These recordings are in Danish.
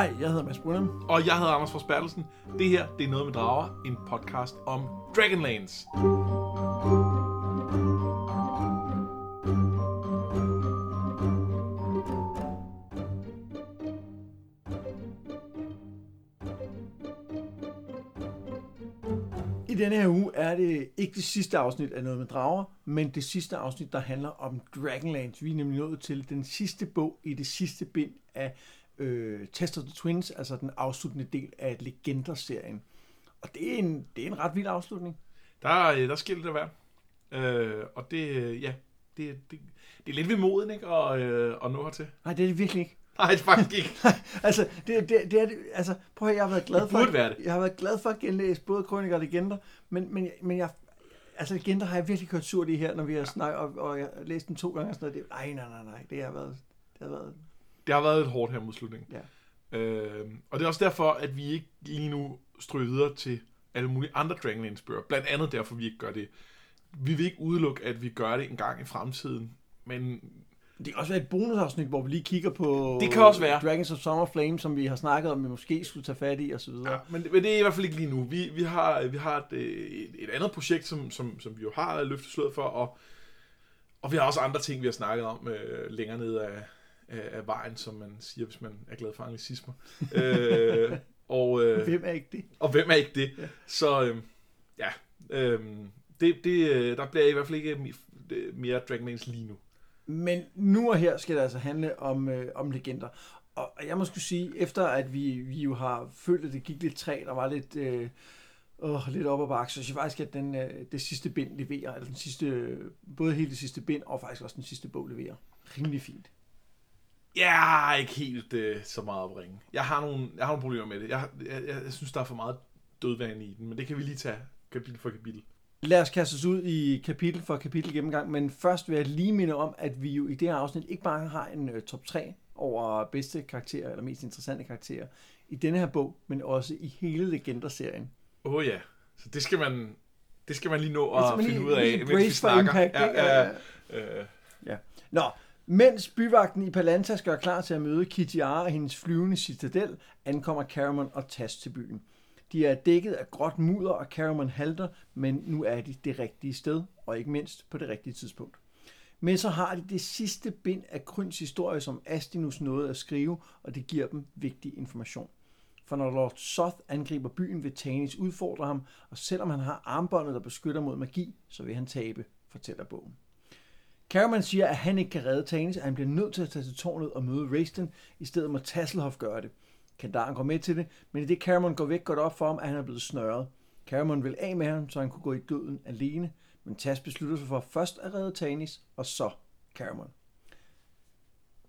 Hej, jeg hedder Mads Brunham. Og jeg hedder Anders Forsbergelsen. Det her, det er Noget med Drager, en podcast om Dragonlance. I denne her uge er det ikke det sidste afsnit af Noget med Drager, men det sidste afsnit, der handler om Dragonlance. Vi er nemlig nået til den sidste bog i det sidste bind af øh, Test of the Twins, altså den afsluttende del af Legender-serien. Og det er en, det er en ret vild afslutning. Der, øh, der sker lidt af hvert. Øh, og det, øh, ja, det, det, det er lidt ved moden, ikke, at, øh, at nå hertil. Nej, det er det virkelig ikke. Nej, det faktisk ikke. altså, det, det, det er det, altså, prøv at høre, jeg har været glad for, være det. jeg har været glad for at genlæse både Krøniker og Legender, men, men, men jeg, altså Legender har jeg virkelig kørt surt i her, når vi har snakket, og, og jeg har læst den to gange og sådan noget. Det, nej, nej, nej, nej, det har været, det har været, Det har været lidt hårdt her mod slutningen. ja. Øh, og det er også derfor, at vi ikke lige nu stryger videre til alle mulige andre Dragonlance bøger. Blandt andet derfor, vi ikke gør det. Vi vil ikke udelukke, at vi gør det en gang i fremtiden. Men Det kan også være et bonusafsnit, hvor vi lige kigger på Det kan også være. Dragons of Summer Flame, som vi har snakket om, vi måske skulle tage fat i, videre. Ja, men, men det er i hvert fald ikke lige nu. Vi, vi har, vi har et, øh, et, et andet projekt, som, som, som vi jo har løftet sløret for, og, og vi har også andre ting, vi har snakket om øh, længere ned af, af, af vejen, som man siger, hvis man er glad for anglicismer. øh, og, øh, Hvem er ikke det? og hvem er ikke det? Ja. Så øh, ja, øh, det, det, øh, der bliver i hvert fald ikke mere Dragonlance lige nu. Men nu og her skal det altså handle om, øh, om legender. Og og jeg må skulle sige, efter at vi, vi jo har følt, at det gik lidt træt, og var lidt, øh, åh, lidt op ad bakke, så synes jeg faktisk, at den, øh, det sidste bind leverer, eller den sidste, øh, både hele det sidste bind, og faktisk også den sidste bog leverer. Rimelig fint. Jeg har ikke helt øh, så meget at bringe. Jeg har, nogle, jeg har nogle problemer med det. Jeg, jeg, jeg, jeg synes, der er for meget dødvand i den, men det kan vi lige tage kapitel for kapitel. Lad os kaste os ud i kapitel for kapitel gennemgang, men først vil jeg lige minde om, at vi jo i det her afsnit ikke bare har en øh, top 3 over bedste karakterer, eller mest interessante karakterer i denne her bog, men også i hele Legender-serien. Åh oh, ja, så det skal man, det skal man lige nå at finde lige- ud af, mens vi snakker. impact, ja, ja, Ja. øh, Ja. Nå, mens byvagten i Palantas gør klar til at møde Kitiara og hendes flyvende citadel, ankommer Caramon og Tas til byen. De er dækket af gråt mudder, og Caramon halter, men nu er de det rigtige sted, og ikke mindst på det rigtige tidspunkt. Men så har de det sidste bind af Kryns historie, som Astinus nåede at skrive, og det giver dem vigtig information. For når Lord Soth angriber byen, vil Tanis udfordre ham, og selvom han har armbåndet, der beskytter mod magi, så vil han tabe, fortæller bogen. Caraman siger, at han ikke kan redde Tanis, at han bliver nødt til at tage til tårnet og møde Raisten. I stedet må Tasselhoff gøre det. Kandaren går med til det, men i det Caramon går væk, går det op for ham, at han er blevet snørret. Caramon vil af med ham, så han kunne gå i døden alene, men Tas beslutter sig for først at redde Tanis, og så Caramon.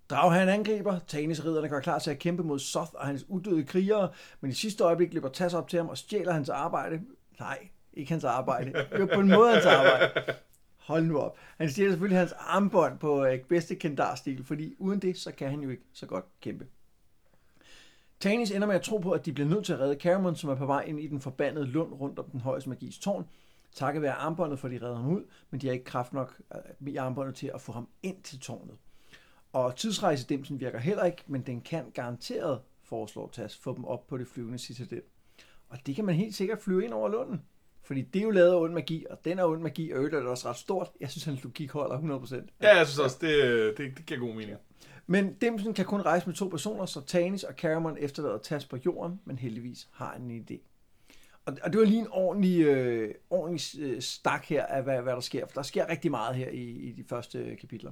Drag han angriber, Tanis ridderne gør klar til at kæmpe mod Soth og hans udøde krigere, men i sidste øjeblik løber Tas op til ham og stjæler hans arbejde. Nej, ikke hans arbejde. Jo, på en måde hans arbejde. Hold nu op. Han stjæler selvfølgelig hans armbånd på øh, bedste kendar-stil, fordi uden det, så kan han jo ikke så godt kæmpe. Tanis ender med at tro på, at de bliver nødt til at redde Caramon, som er på vej ind i den forbandede lund rundt om den højeste magis tårn. Takket være armbåndet får de reddet ham ud, men de har ikke kraft nok øh, i armbåndet til at få ham ind til tårnet. Og tidsrejsedimsen virker heller ikke, men den kan garanteret, foreslår Tas, få dem op på det flyvende citadel. Og det kan man helt sikkert flyve ind over lunden. Fordi det er jo lavet af ond magi, og den er ond magi, og øvrigt er det også ret stort. Jeg synes, hans logik holder 100%. ja, jeg synes også, det, det, det giver god mening. Men Dimsen kan kun rejse med to personer, så Tanis og Caramon efterlader Tas på jorden, men heldigvis har han en idé. Og, og det var lige en ordentlig, øh, ordentlig øh, stak her af, hvad, hvad der sker. For der sker rigtig meget her i, i de første øh, kapitler.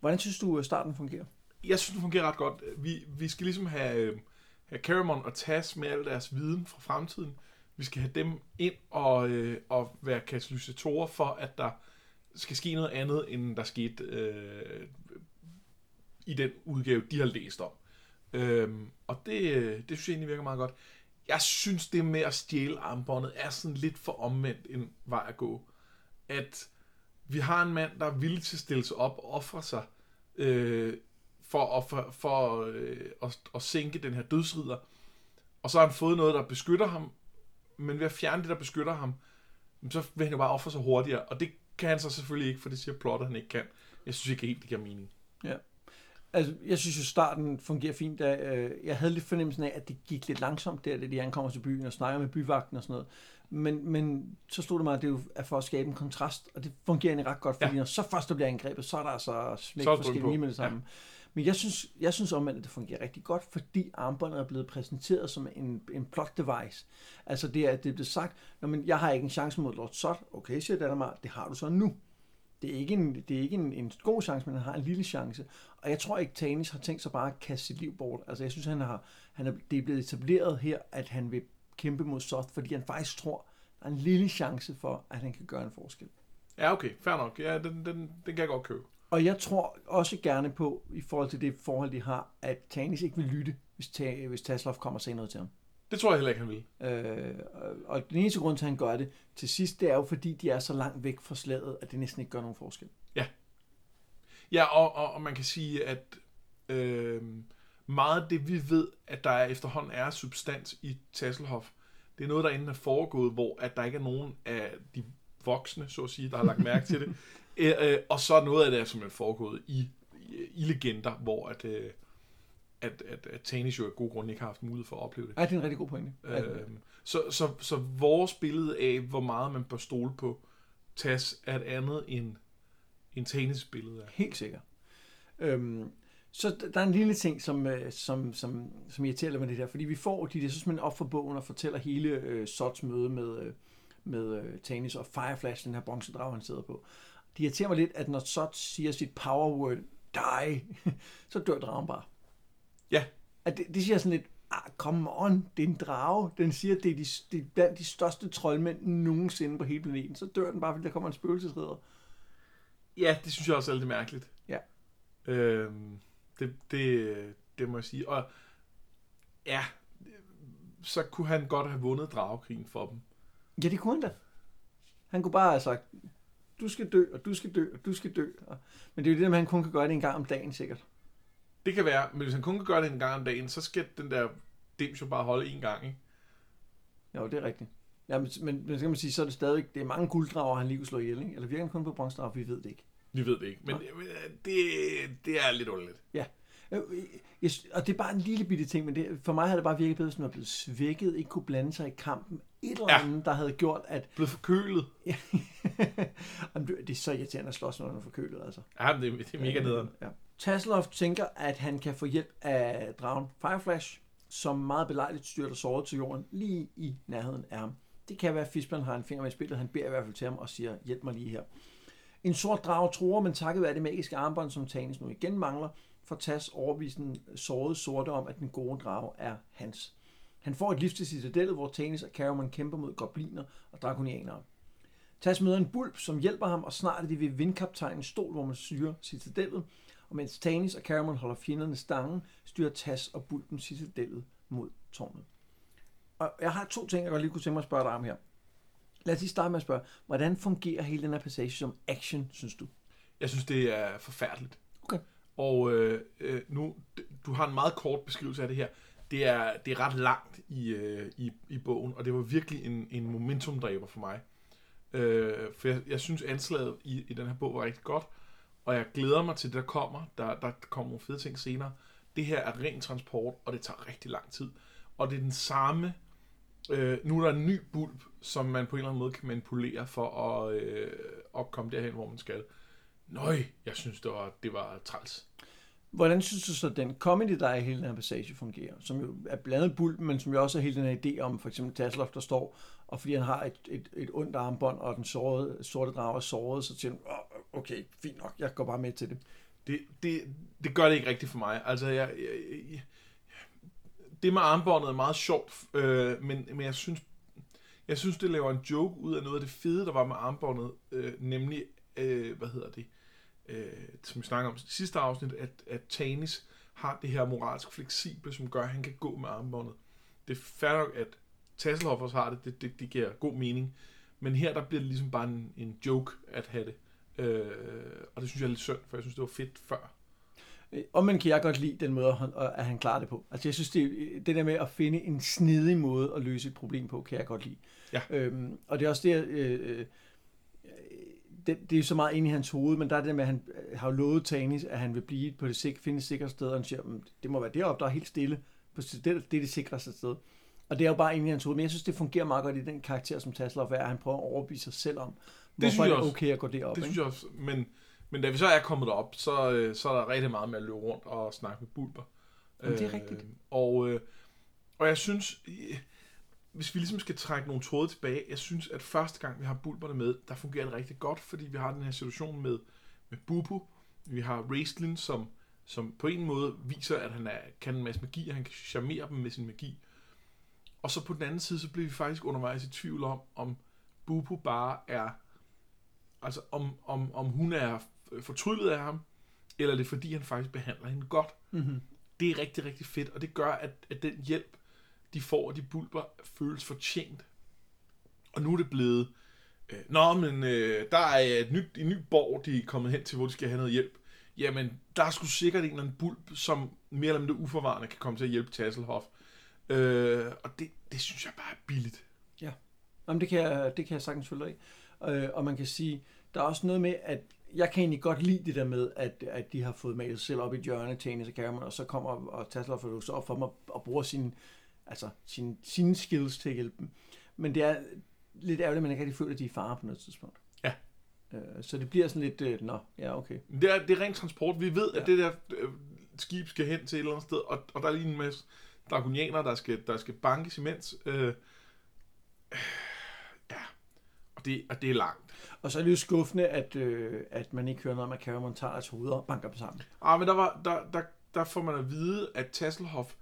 Hvordan synes du, øh, starten fungerer? Jeg synes, det fungerer ret godt. Vi, vi skal ligesom have, have Caramon og Tas med al deres viden fra fremtiden. Vi skal have dem ind og, øh, og være katalysatorer for, at der skal ske noget andet, end der skete øh, i den udgave, de har læst om. Øhm, og det, øh, det synes jeg egentlig virker meget godt. Jeg synes, det med at stjæle armbåndet er sådan lidt for omvendt en vej at gå. At vi har en mand, der er villig til at stille sig op og ofre sig øh, for, at, for, for øh, at, at sænke den her dødsrider. Og så har han fået noget, der beskytter ham, men ved at fjerne det, der beskytter ham, så vil han jo bare ofre sig hurtigere. Og det kan han så selvfølgelig ikke, for det siger plot, at han ikke kan. Jeg synes ikke helt, det giver mening. Ja. Altså, jeg synes jo, starten fungerer fint. Da, øh, jeg havde lidt fornemmelsen af, at det gik lidt langsomt der, da de ankommer til byen og snakker med byvagten og sådan noget. Men, men så stod det mig, at det jo er for at skabe en kontrast, og det fungerer egentlig ret godt, fordi ja. når så først der bliver angrebet, så er der altså smæk Så er for med det samme. Ja. Men jeg synes, jeg synes om, at det fungerer rigtig godt, fordi armbåndet er blevet præsenteret som en, en plot device. Altså det er, at det er blevet sagt, Nå, men jeg har ikke en chance mod Lord Sot. Okay, siger Dalamar, det har du så nu. Det er ikke, en, det er ikke en, en god chance, men han har en lille chance. Og jeg tror ikke, Tanis har tænkt sig bare at kaste sit liv bort. Altså jeg synes, han har, han er, det er blevet etableret her, at han vil kæmpe mod Sot, fordi han faktisk tror, der er en lille chance for, at han kan gøre en forskel. Ja, okay, fair nok. Ja, den, den, den kan jeg godt købe. Og jeg tror også gerne på, i forhold til det forhold, de har, at Tanis ikke vil lytte, hvis, Ta- hvis Taslov kommer og siger noget til ham. Det tror jeg heller ikke, han vil. Øh, og- den eneste grund til, at han gør det til sidst, det er jo fordi, de er så langt væk fra slaget, at det næsten ikke gør nogen forskel. Ja, og, og, og man kan sige, at øh, meget af det, vi ved, at der er efterhånden er substans i Tasselhoff, det er noget, der enten er foregået, hvor at der ikke er nogen af de voksne, så at sige, der har lagt mærke til det. Øh, øh, og så er noget af det, er simpelthen foregået i, i, i legender, hvor at, øh, at, at, at Tanis jo af god grund ikke har haft mulighed for at opleve det. Ja, det er en rigtig god pointe. Øh, så, så, så vores billede af, hvor meget man bør stole på Tas, er et andet end, end Tanis billede af. Helt sikkert. Øhm, så der er en lille ting, som, øh, som, som, som irriterer med det der, fordi vi får de der så simpelthen op for bogen og fortæller hele øh, Sots møde med, øh, med øh, Tanis og Fireflash, den her bronzedrag, han sidder på. Det irriterer mig lidt, at når Sot siger sit power word, die, så dør dragen bare. Ja. At det, det siger sådan lidt, ah, come on, det er en drage. Den siger, at det er, de, det er blandt de største troldmænd nogensinde på hele planeten. Så dør den bare, fordi der kommer en spøgelsesridder. Ja, det synes jeg også er lidt mærkeligt. Ja. Øhm, det, det, det må jeg sige. Og ja, så kunne han godt have vundet dragekrigen for dem. Ja, det kunne han da. Han kunne bare have sagt, du skal dø, og du skal dø, og du skal dø. Og... Men det er jo det, at han kun kan gøre det en gang om dagen, sikkert. Det kan være, men hvis han kun kan gøre det en gang om dagen, så skal den der dims jo bare holde en gang, ikke? Jo, det er rigtigt. Ja, men, men, men så kan man sige, så er det stadig, det er mange gulddrager, han lige kunne slå ihjel, ikke? Eller virker han kun på bronzedrager, vi ved det ikke. Vi ved det ikke, men øh, det, det er lidt underligt. Øh, Jeg, sy- og det er bare en lille bitte ting, men det, for mig har det bare virket bedre, som at blevet svækket, ikke kunne blande sig i kampen. Et eller Ja. andet, der havde gjort, at... Blevet forkølet. Det er så irriterende at slås, når man er forkølet, altså. Ja, det, det er mega nederen. Ja. Tasselhoff tænker, at han kan få hjælp af dragen Fireflash, som meget belejligt styrter såret til jorden lige i nærheden af ham. Det kan være, at Fisplan har en finger med i spillet. Han beder i hvert fald til ham og siger, hjælp mig lige her. En sort drage tror, men takket være det magiske armbånd, som Tanis nu igen mangler, får Tas overbevisen sårede sorte om, at den gode drage er hans. Han får et lift til citadellet, hvor Tanis og Caramon kæmper mod gobliner og drakonianere. Tas møder en bulb, som hjælper ham, og snart er de ved vindkaptajnens stol, hvor man styrer citadellet. Og mens Tanis og Caramon holder fjenderne stangen, styrer Tas og bulben citadellet mod tårnet. Og jeg har to ting, jeg godt lige kunne tænke mig at spørge dig om her. Lad os lige starte med at spørge, hvordan fungerer hele den her passage som action, synes du? Jeg synes, det er forfærdeligt. Okay. Og øh, øh nu, du har en meget kort beskrivelse af det her. Det er, det er ret langt i, øh, i, i bogen, og det var virkelig en, en momentumdræber for mig. Øh, for jeg, jeg synes, anslaget i, i den her bog var rigtig godt, og jeg glæder mig til det, der kommer. Der, der kommer nogle fede ting senere. Det her er ren transport, og det tager rigtig lang tid. Og det er den samme... Øh, nu er der en ny bulb, som man på en eller anden måde kan manipulere for at, øh, at komme derhen, hvor man skal. Nøj, jeg synes, det var, det var træls. Hvordan synes du så, den comedy, der er i hele den her passage, fungerer? Som jo er blandet bulben, men som jo også har hele den her idé om, for eksempel Tasselhoff, der står, og fordi han har et, et, et ondt armbånd, og den sårede, sorte drag er såret, så siger han, "Åh, okay, fint nok, jeg går bare med til det. Det, det, det gør det ikke rigtigt for mig. Altså, jeg, jeg, jeg, det med armbåndet er meget sjovt, øh, men, men jeg synes, jeg synes, det laver en joke ud af noget af det fede, der var med armbåndet, øh, nemlig, øh, hvad hedder det, øh, som vi snakker om i sidste afsnit, at, at Tanis har det her moralsk fleksible, som gør, at han kan gå med armbåndet. Det er fair nok, at Tasselhoff også har det, det, det, det giver god mening, men her der bliver det ligesom bare en, en joke at have det. Øh, og det synes jeg er lidt synd, for jeg synes, det var fedt før. Og man kan jeg godt lide den måde, at han klarer det på. Altså jeg synes, det, det der med at finde en snedig måde at løse et problem på, kan jeg godt lide. Ja. Øhm, og det er også det, øh, øh, det, det er jo så meget inde i hans hoved, men der er det med, at han, har jo lovet Tanis, at han vil blive på det sik- finde et sikkert sted, og han siger, "Mm, det må være deroppe, der er helt stille. På det, det er det sikreste sted. Og det er jo bare egentlig hans hoved. Men jeg synes, det fungerer meget godt i den karakter, som Tasselhoff er, at han prøver at overbevise sig selv om, hvorfor synes det jeg er også. okay at gå derop. Det ikke? synes jeg også. Men, men da vi så er kommet derop, så, øh, så er der rigtig meget med at løbe rundt og snakke med bulber. Jamen, det er rigtigt. Og, øh, og jeg synes, øh, hvis vi ligesom skal trække nogle tråde tilbage, jeg synes, at første gang vi har bulberne med, der fungerer det rigtig godt, fordi vi har den her situation med, med Bubu. Vi har Raistlin, som, som på en måde viser, at han er, kan en masse magi, og han kan charmere dem med sin magi. Og så på den anden side, så bliver vi faktisk undervejs i tvivl om, om Bubu bare er, altså om, om, om hun er fortryllet af ham, eller er det fordi, han faktisk behandler hende godt. Mm-hmm. Det er rigtig, rigtig fedt, og det gør, at, at den hjælp, de får de bulber, føles fortjent. Og nu er det blevet, øh, nå, men øh, der er et nyt, en ny borg, de er kommet hen til, hvor de skal have noget hjælp. Jamen, der er sgu sikkert en eller anden bulb, som mere eller mindre uforvarende kan komme til at hjælpe Tasselhoff. Øh, og det, det synes jeg bare er billigt. Ja, Jamen, det kan jeg, det kan jeg sagtens følge dig i. Øh, og man kan sige, der er også noget med, at jeg kan egentlig godt lide det der med, at, at de har fået malet selv op i et hjørne, Tanis og Cameron, og så kommer og Tasselhoff og så op for mig og, bruger sin, altså, sine, sine skills til at hjælpe dem. Men det er lidt ærgerligt, at man ikke rigtig føler, at de er i fare på noget tidspunkt. Ja. Øh, så det bliver sådan lidt, øh, nå, ja, okay. Det er, det er rent transport. Vi ved, ja. At det der øh, skib skal hen til et eller andet sted, og, og der er lige en masse dragonianer, der skal, der skal bankes imens. Øh, ja, og det, og det er langt. Og så er det jo skuffende, at, øh, at man ikke hører noget om, at tager deres hoveder banker dem sammen. Ah, men der, var, der, der, der får man at vide, at Tasselhoff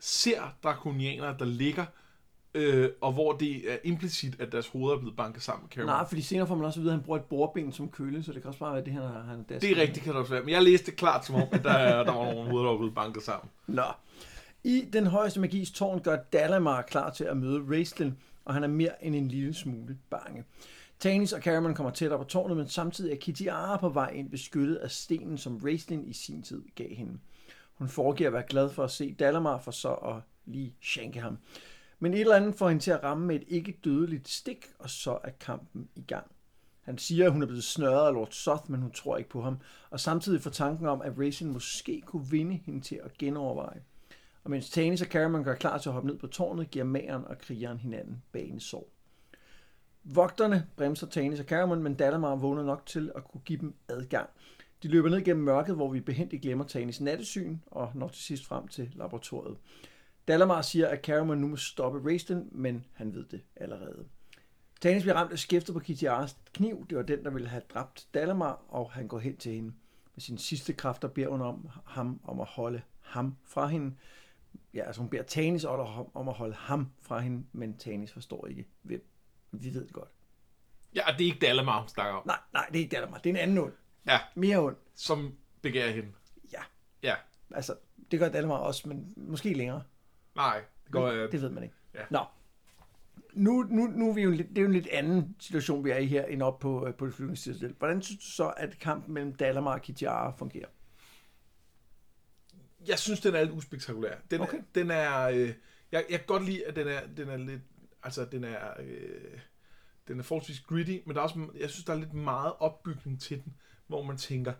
ser drakonianer, der ligger, øh, og hvor det er implicit, at deres hoveder er blevet banket sammen Cameron. Nej, fordi senere får man også at vide, at han bruger et bordben som køle, så det kan også bare være det, han har han det er rigtigt, kan det også være. Men jeg læste det klart som om, at der, er- der var nogle hoveder, der var blevet banket sammen. Nå. I den højeste magis tårn gør Dalamar klar til at møde Raistlin, og han er mere end en lille smule bange. Tanis og Cameron kommer tættere på tårnet, men samtidig er Kitiara på vej ind beskyttet af stenen, som Raistlin i sin tid gav hende. Hun foregiver at være glad for at se Dalamar, for så at lige shanke ham. Men et eller andet får hende til at ramme med et ikke dødeligt stik, og så er kampen i gang. Han siger, at hun er blevet snørret af Lord Soth, men hun tror ikke på ham, og samtidig får tanken om, at Racing måske kunne vinde hende til at genoverveje. Og mens Tanis og Cameron gør klar til at hoppe ned på tårnet, giver mageren og krigeren hinanden banesår. Vogterne bremser Tanis og Cameron, men Dalamar vågner nok til at kunne give dem adgang. De løber ned gennem mørket, hvor vi behendigt glemmer Tanis nattesyn og når til sidst frem til laboratoriet. Dalamar siger, at Cameron nu må stoppe Raistlin, men han ved det allerede. Tanis bliver ramt af skæftet på Kitiaras kniv. Det var den, der ville have dræbt Dalamar, og han går hen til hende. Med sine sidste kræfter beder hun om ham om at holde ham fra hende. Ja, altså hun beder Tanis om om at holde ham fra hende, men Tanis forstår ikke, hvem. Vi ved det godt. Ja, og det er ikke Dalamar, hun snakker om. Nej, nej, det er ikke Dalamar. Det er en anden ond. Ja, Mere ond. som begærer hende. Ja, Ja, altså, det gør Dalamar også, men måske længere. nej. Det går, øh, Det ved man ikke. Ja. Nå. Nu, nu, nu er vi jo, en det er jo en lidt anden situation, vi er i her, end op på, øh, på det flyvningsstil. Hvordan synes du så, at kampen mellem Dalamar og Kitiara fungerer? jeg synes, den er lidt uspektakulær. Den, okay. den er... Øh, jeg, jeg kan godt lide, at den er, den er lidt... Altså, den er... Øh, den er forholdsvis gritty, men der er også, jeg synes, der er lidt meget opbygning til den, hvor man tænker,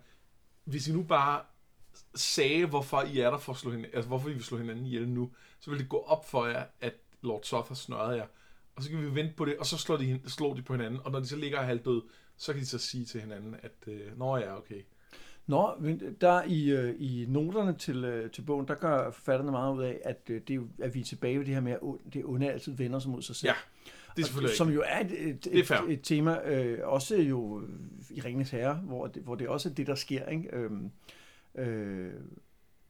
hvis I nu bare sagde, hvorfor I er der for at slå hinanden, altså hvorfor I vil slå hinanden ihjel nu, så vil det gå op for jer, at Lord Soth har snørret jer. Og så kan vi vente på det, og så slår de, slår de på hinanden, og når de så ligger er halvdøde, så kan de så sige til hinanden, at øh, nå ja, okay. Nå, der i, øh, i noterne til, øh, til bogen, der gør forfatterne meget ud af, at, øh, det er, at vi er tilbage ved det her med, at det onde altid vender sig mod sig selv. Ja, det er selvfølgelig Som jo er et, et, Det er et, et tema, øh, også jo i Ringens Herre, hvor det, hvor det også er det, der sker. Ikke? Øhm, øh,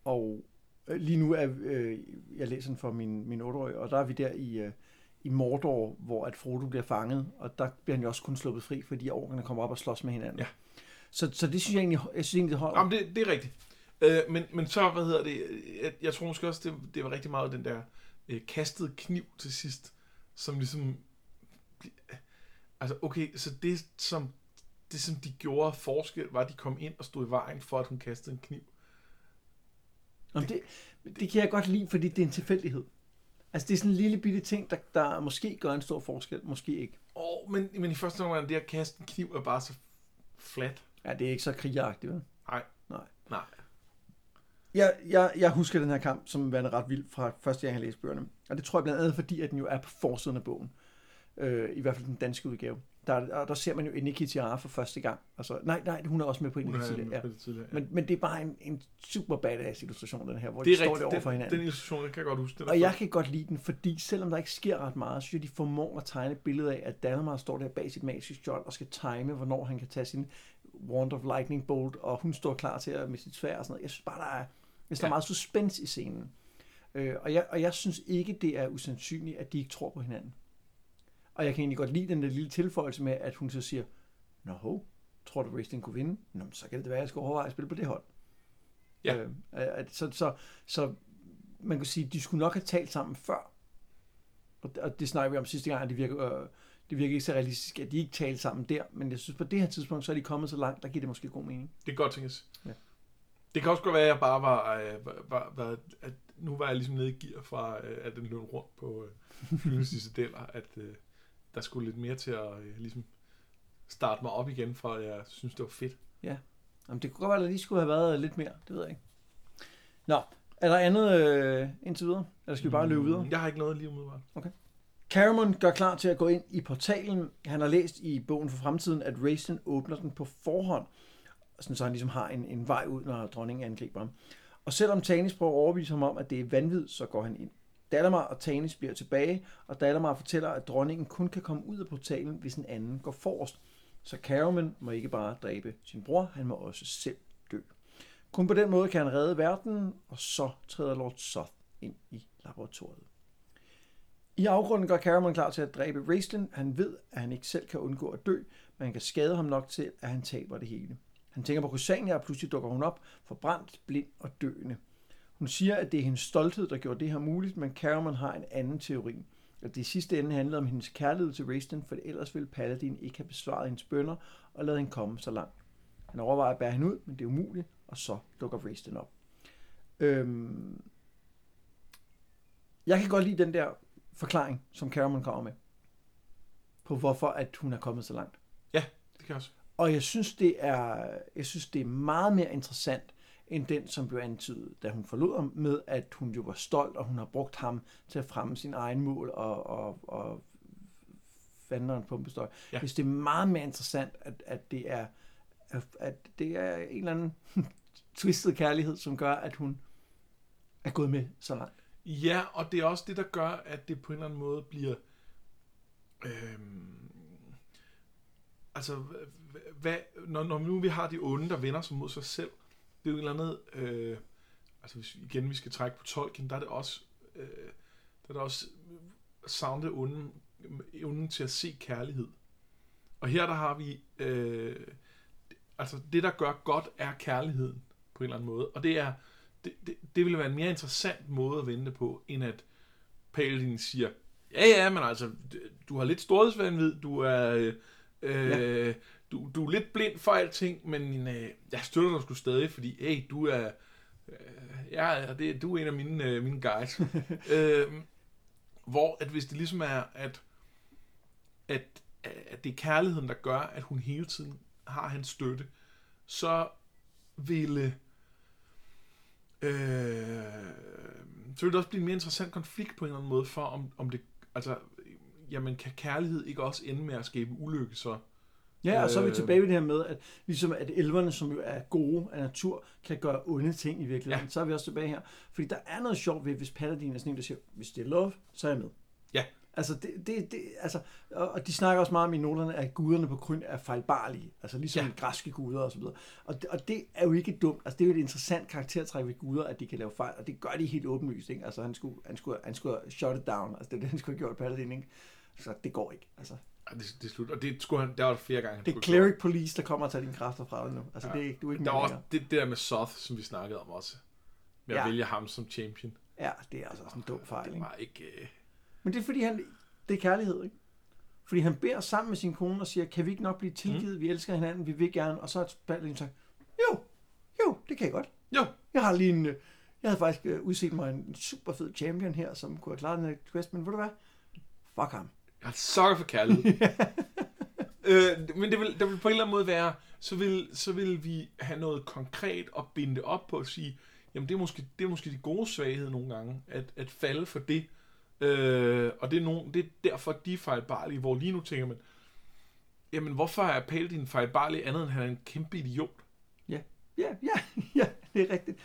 og øh, lige nu er, øh, jeg læser den for min, min 8-årige, og der er vi der i, øh, i Mordor, hvor at Frodo bliver fanget, og der bliver han jo også kun sluppet fri, fordi orkerne kommer op og slås med hinanden. Ja. Så, så det synes jeg egentlig, jeg synes egentlig det holder. Jamen, det, det er rigtigt. Øh, men, men så, hvad hedder det, jeg, jeg tror måske også, det, det var rigtig meget den der øh, kastede kniv til sidst, som ligesom, altså okay, så det som, det som de gjorde forskel, var, at de kom ind og stod i vejen for, at hun kastede en kniv. Jamen, det, det kan jeg godt lide, fordi det er en tilfældighed. Altså det er sådan en lille bitte ting, der, der måske gør en stor forskel, måske ikke. Åh, men, men i første omgang, det at kaste en kniv er bare så flat. Ja, det er ikke så krigeragtigt, vel? Nej. Nej. Nej. Jeg, jeg, jeg husker den her kamp som værende ret vild fra første gang, jeg læste bøgerne. Og det tror jeg blandt andet, fordi at den jo er på forsiden af bogen. Øh, I hvert fald den danske udgave. Der, der, der ser man jo Eniki Tiara for første gang. Altså, nej, nej, hun er også med på Eniki er Tiara. Ja. tidligere. Ja. Men, men det er bare en, en super badass illustration, den her, hvor det de er står rigtigt. derovre for Den, hinanden. den illustration, kan jeg godt huske. Den Og jeg kan godt lide den, fordi selvom der ikke sker ret meget, så synes jeg, de formår at tegne et billede af, at Dalamar står der bag sit magiske skjold og skal time, hvornår han kan tage sin Wand of Lightning Bolt, og hun står klar til at med sit svær og sådan noget. Jeg synes bare, der er, hvis der er meget suspense i scenen. Øh, og, jeg, og jeg synes ikke, det er usandsynligt, at de ikke tror på hinanden. Og jeg kan egentlig godt lide den der lille tilføjelse med, at hun så siger, Nå, ho, tror du, Wrestling kunne vinde? Nå, så kan det være, at jeg skal overveje at spille på det hold. Ja. Øh, at, så, så, så man kan sige, at de skulle nok have talt sammen før. Og, og det snakker vi om sidste gang, at det virker, øh, det virker ikke så realistisk, at de ikke talte sammen der. Men jeg synes, på det her tidspunkt, så er de kommet så langt, der giver det måske god mening. Det kan godt tænkes. Ja. Det kan også godt være, at jeg bare var, øh, var, var, at nu var jeg ligesom nede i gear fra, øh, at den løb rundt på øh, citadeller, at øh, der skulle lidt mere til at øh, ligesom starte mig op igen, for at jeg synes, det var fedt. Jamen, det kunne godt være, at der lige skulle have været lidt mere. Det ved jeg ikke. Nå, er der andet øh, indtil videre? Eller skal vi bare løbe videre? Jeg har ikke noget lige umiddelbart. Cameron gør klar til at gå ind i portalen. Han har læst i bogen for fremtiden, at Racen åbner den på forhånd, sådan så han ligesom har en, en vej ud, når dronningen angriber ham. Og selvom Tanis prøver at overbevise ham om, at det er vanvid, så går han ind. Dalamar og Tanis bliver tilbage, og Dalamar fortæller, at dronningen kun kan komme ud af portalen, hvis en anden går forrest. Så Cameron må ikke bare dræbe sin bror, han må også selv dø. Kun på den måde kan han redde verden, og så træder Lord Soth ind i laboratoriet. I afgrunden gør Cameron klar til at dræbe Raistlin. Han ved, at han ikke selv kan undgå at dø, men han kan skade ham nok til, at han taber det hele. Han tænker på Kusania, og pludselig dukker hun op, forbrændt, blind og døende. Hun siger, at det er hendes stolthed, der gjorde det her muligt, men Cameron har en anden teori. At det i sidste ende handlede om hendes kærlighed til Raistlin, for ellers ville Paladin ikke have besvaret hendes bønder og ladet hende komme så langt. Han overvejer at bære hende ud, men det er umuligt, og så dukker Raistlin op. Øhm... Jeg kan godt lide den der forklaring, som Cameron kommer med, på hvorfor at hun er kommet så langt. Det kan også. Og jeg synes, det er, jeg synes, det er meget mere interessant, end den, som blev antydet, da hun forlod ham, med at hun jo var stolt, og hun har brugt ham til at fremme sin egen mål og, og, og en pumpestøj. Ja. Synes, det er meget mere interessant, at, at det er at det er en eller anden twistet kærlighed, som gør, at hun er gået med så langt. Ja, og det er også det, der gør, at det på en eller anden måde bliver... Øhm, altså, hva- hvad, når, når nu vi har de onde, der vender sig mod sig selv, det er jo et eller andet... Øh, altså, hvis vi, igen vi skal trække på Tolkien, der er det også... Øh, der er det også savnet onde, onde til at se kærlighed. Og her der har vi... Øh, altså, det der gør godt, er kærligheden på en eller anden måde. Og det er det, det, det ville være en mere interessant måde at vente på, end at Paladin siger, ja ja, men altså, du har lidt storhedsvandvid, du er, øh, øh, du, du er lidt blind for alting, men øh, jeg støtter dig sgu stadig, fordi, hey, du er, øh, ja, det, du er en af mine, øh, mine guides. øh, hvor at hvis det ligesom er, at, at, at det er kærligheden, der gør, at hun hele tiden har hans støtte, så ville øh, så vil det også blive en mere interessant konflikt på en eller anden måde, for om, om det, altså, jamen kan kærlighed ikke også ende med at skabe ulykke så? Ja, og så er vi Øh. tilbage ved det her med, at ligesom at elverne, som jo er gode af natur, kan gøre onde ting i virkeligheden. Ja. Så er vi også tilbage her. Fordi der er noget sjovt ved, hvis Paladin er sådan en, der siger, hvis det er love, så er jeg med. Ja. Altså, det, det, det, altså, og de snakker også meget om i noterne, at guderne på Kryn er fejlbarlige. Altså ligesom Ja. græske guder og så videre. Og det, og det er jo ikke dumt. Altså, det er jo et interessant karaktertræk ved guder, at de kan lave fejl. Og det gør de helt åbenlyst. Ikke? Altså, han skulle, han, skulle, han skulle shut it down. Altså, det er det, han skulle have gjort Paladin. Ikke? Så det går ikke. Altså, Det, det er slut. Og det skulle han, der var det flere gange. det er Cleric Police, der kommer og tager dine kræfter fra dig nu. Altså, Ja. det er, ikke- du er ikke Der også det, det der med Soth, som vi snakkede om også. Med at Ja. vælge ham som champion. Ja, det er altså også en dum fejl. Det Ikke? var ikke... Øh... Men det er fordi, han, det er kærlighed, ikke? Fordi han beder sammen med sin kone og siger, kan vi ikke nok blive tilgivet? Mm. Vi elsker hinanden, vi vil gerne. Og så har Paladin sagt, jo, jo, det kan jeg godt. Jo, Jeg har lige en, øh, jeg havde faktisk øh, udset mig en super fed champion her, som kunne have klaret den her quest, men ved du hvad? Fuck ham. Jeg er sukker for kærlighed. Øh, men det vil, der vil på en eller anden måde være, så vil, så vil vi have noget konkret at binde det op på og sige, jamen det er måske, det er måske de gode svagheder nogle gange, at, at falde for det. Øh, og det er, nogen, det er derfor, de er fejlbarlige, hvor lige nu tænker man, jamen hvorfor er Paladin fejlbarlig andet, end han er en kæmpe idiot? Ja, ja, ja, ja, det er rigtigt.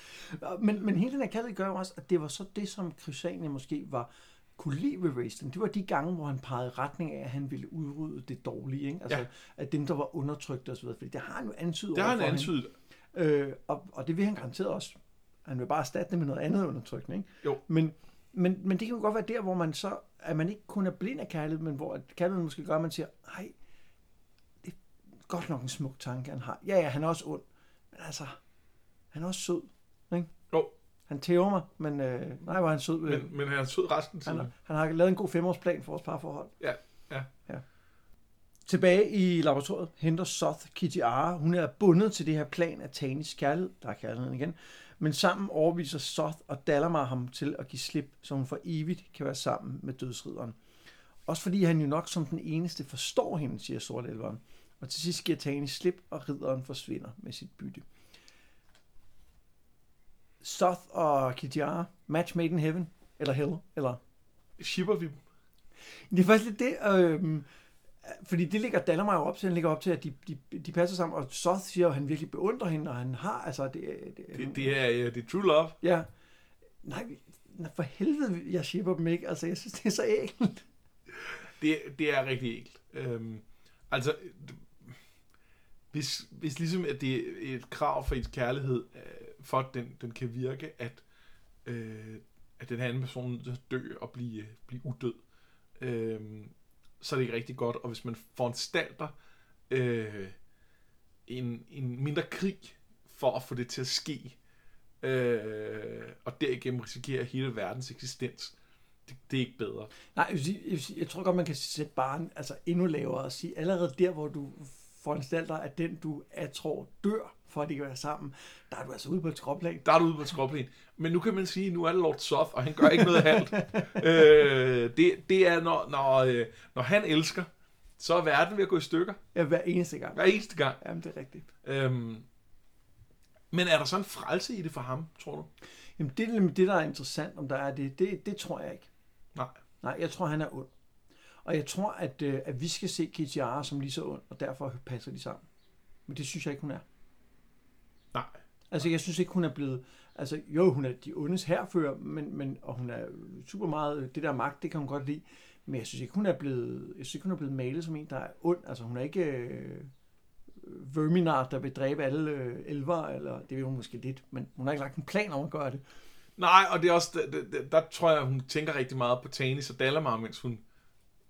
Men, men hele den her kærlighed gør jo også, at det var så det, som Chrysania måske var, kunne lide ved Raistlin. Det var de gange, hvor han pegede retning af, at han ville udrydde det dårlige. Ikke? Altså, Ja. at dem, der var undertrykt osv. Fordi det har han jo antydet Det har han antydet. Øh, og, og det vil han garanteret også. Han vil bare erstatte det med noget andet undertrykkende. Ikke? Jo. Men, men, men det kan jo godt være der, hvor man så, at man ikke kun er blind af kærlighed, men hvor at kærligheden måske gør, at man siger, nej, det er godt nok en smuk tanke, han har. Ja, ja, han er også ond, men altså, han er også sød. Ikke? Jo. Han tæver mig, men øh, nej, er han sød. øh, Men, men han er sød resten af han, tiden. har, han har lavet en god femårsplan for vores parforhold. Ja, ja. ja. Tilbage i laboratoriet henter Soth Kitiara. Hun er bundet til det her plan af Tanis kærlighed. Der er kærligheden igen. Men sammen overviser Soth og Dalamar ham til at give slip, så hun for evigt kan være sammen med dødsrideren. Også fordi han jo nok som den eneste forstår hende, siger Sortelveren. Og til sidst giver Tanis slip, og ridderen forsvinder med sit bytte. Soth og Kitiara, match made in heaven, eller hell, eller Shipper vi det er faktisk lidt det, øh, fordi det ligger Dalamar jo op til. Han ligger op til, at de, de, de passer sammen, og Soth siger at han virkelig beundrer hende, og han har, altså, det, det, Det, det, er, ja, det er true love. Ja. Nej, for helvede, jeg shipper dem ikke. Altså, jeg synes, det er så ægelt. Det, det er rigtig enkelt. Øhm, altså, hvis, hvis ligesom at det er et krav for ens kærlighed, øh, for at den, den kan virke, at, øh, at den anden person dø og blive, blive udød, øh, så er det ikke rigtig godt. Og hvis man foranstalter øh, en, en mindre krig for at få det til at ske, øh, og derigennem risikere hele verdens eksistens, det, det er ikke bedre. Nej, jeg, sige, jeg, sige, jeg tror godt, man kan sætte barn altså, endnu lavere og sige, allerede der, hvor du foranstalter, at den, du er, tror, dør, for at de kan være sammen, der er du altså ude på et skråplan. Der er du ude på et skråplan. Men nu kan man sige, nu er det Lord Soft, og han gør ikke noget halvt. øh, det, det er, når, når, øh, når han elsker, så er verden ved at gå i stykker. Ja, hver eneste gang. Hver eneste gang. Jamen, det er rigtigt. Øhm, men er der så en frelse i det for ham, tror du? Jamen, det er det, der er interessant, om der er det. Det, det tror jeg ikke. Nej. Nej, jeg tror, han er ond. Og jeg tror, at, øh, at vi skal se Kitiara som lige så ond, og derfor passer de sammen. Men det synes jeg ikke, hun er. Nej. Altså, jeg synes ikke, hun er blevet... Altså, jo, hun er de ondes herfører, men, men, og hun er super meget... Det der magt, det kan hun godt lide. Men jeg synes ikke, hun er blevet, jeg synes ikke, hun er blevet malet som en, der er ond. Altså, hun er ikke øh, Verminar, der vil dræbe alle øh, elver, eller det vil hun måske lidt, men hun har ikke lagt en plan om at gøre det. Nej, og det er også, der, der, der tror jeg, hun tænker rigtig meget på Tanis og Dalamar, mens hun...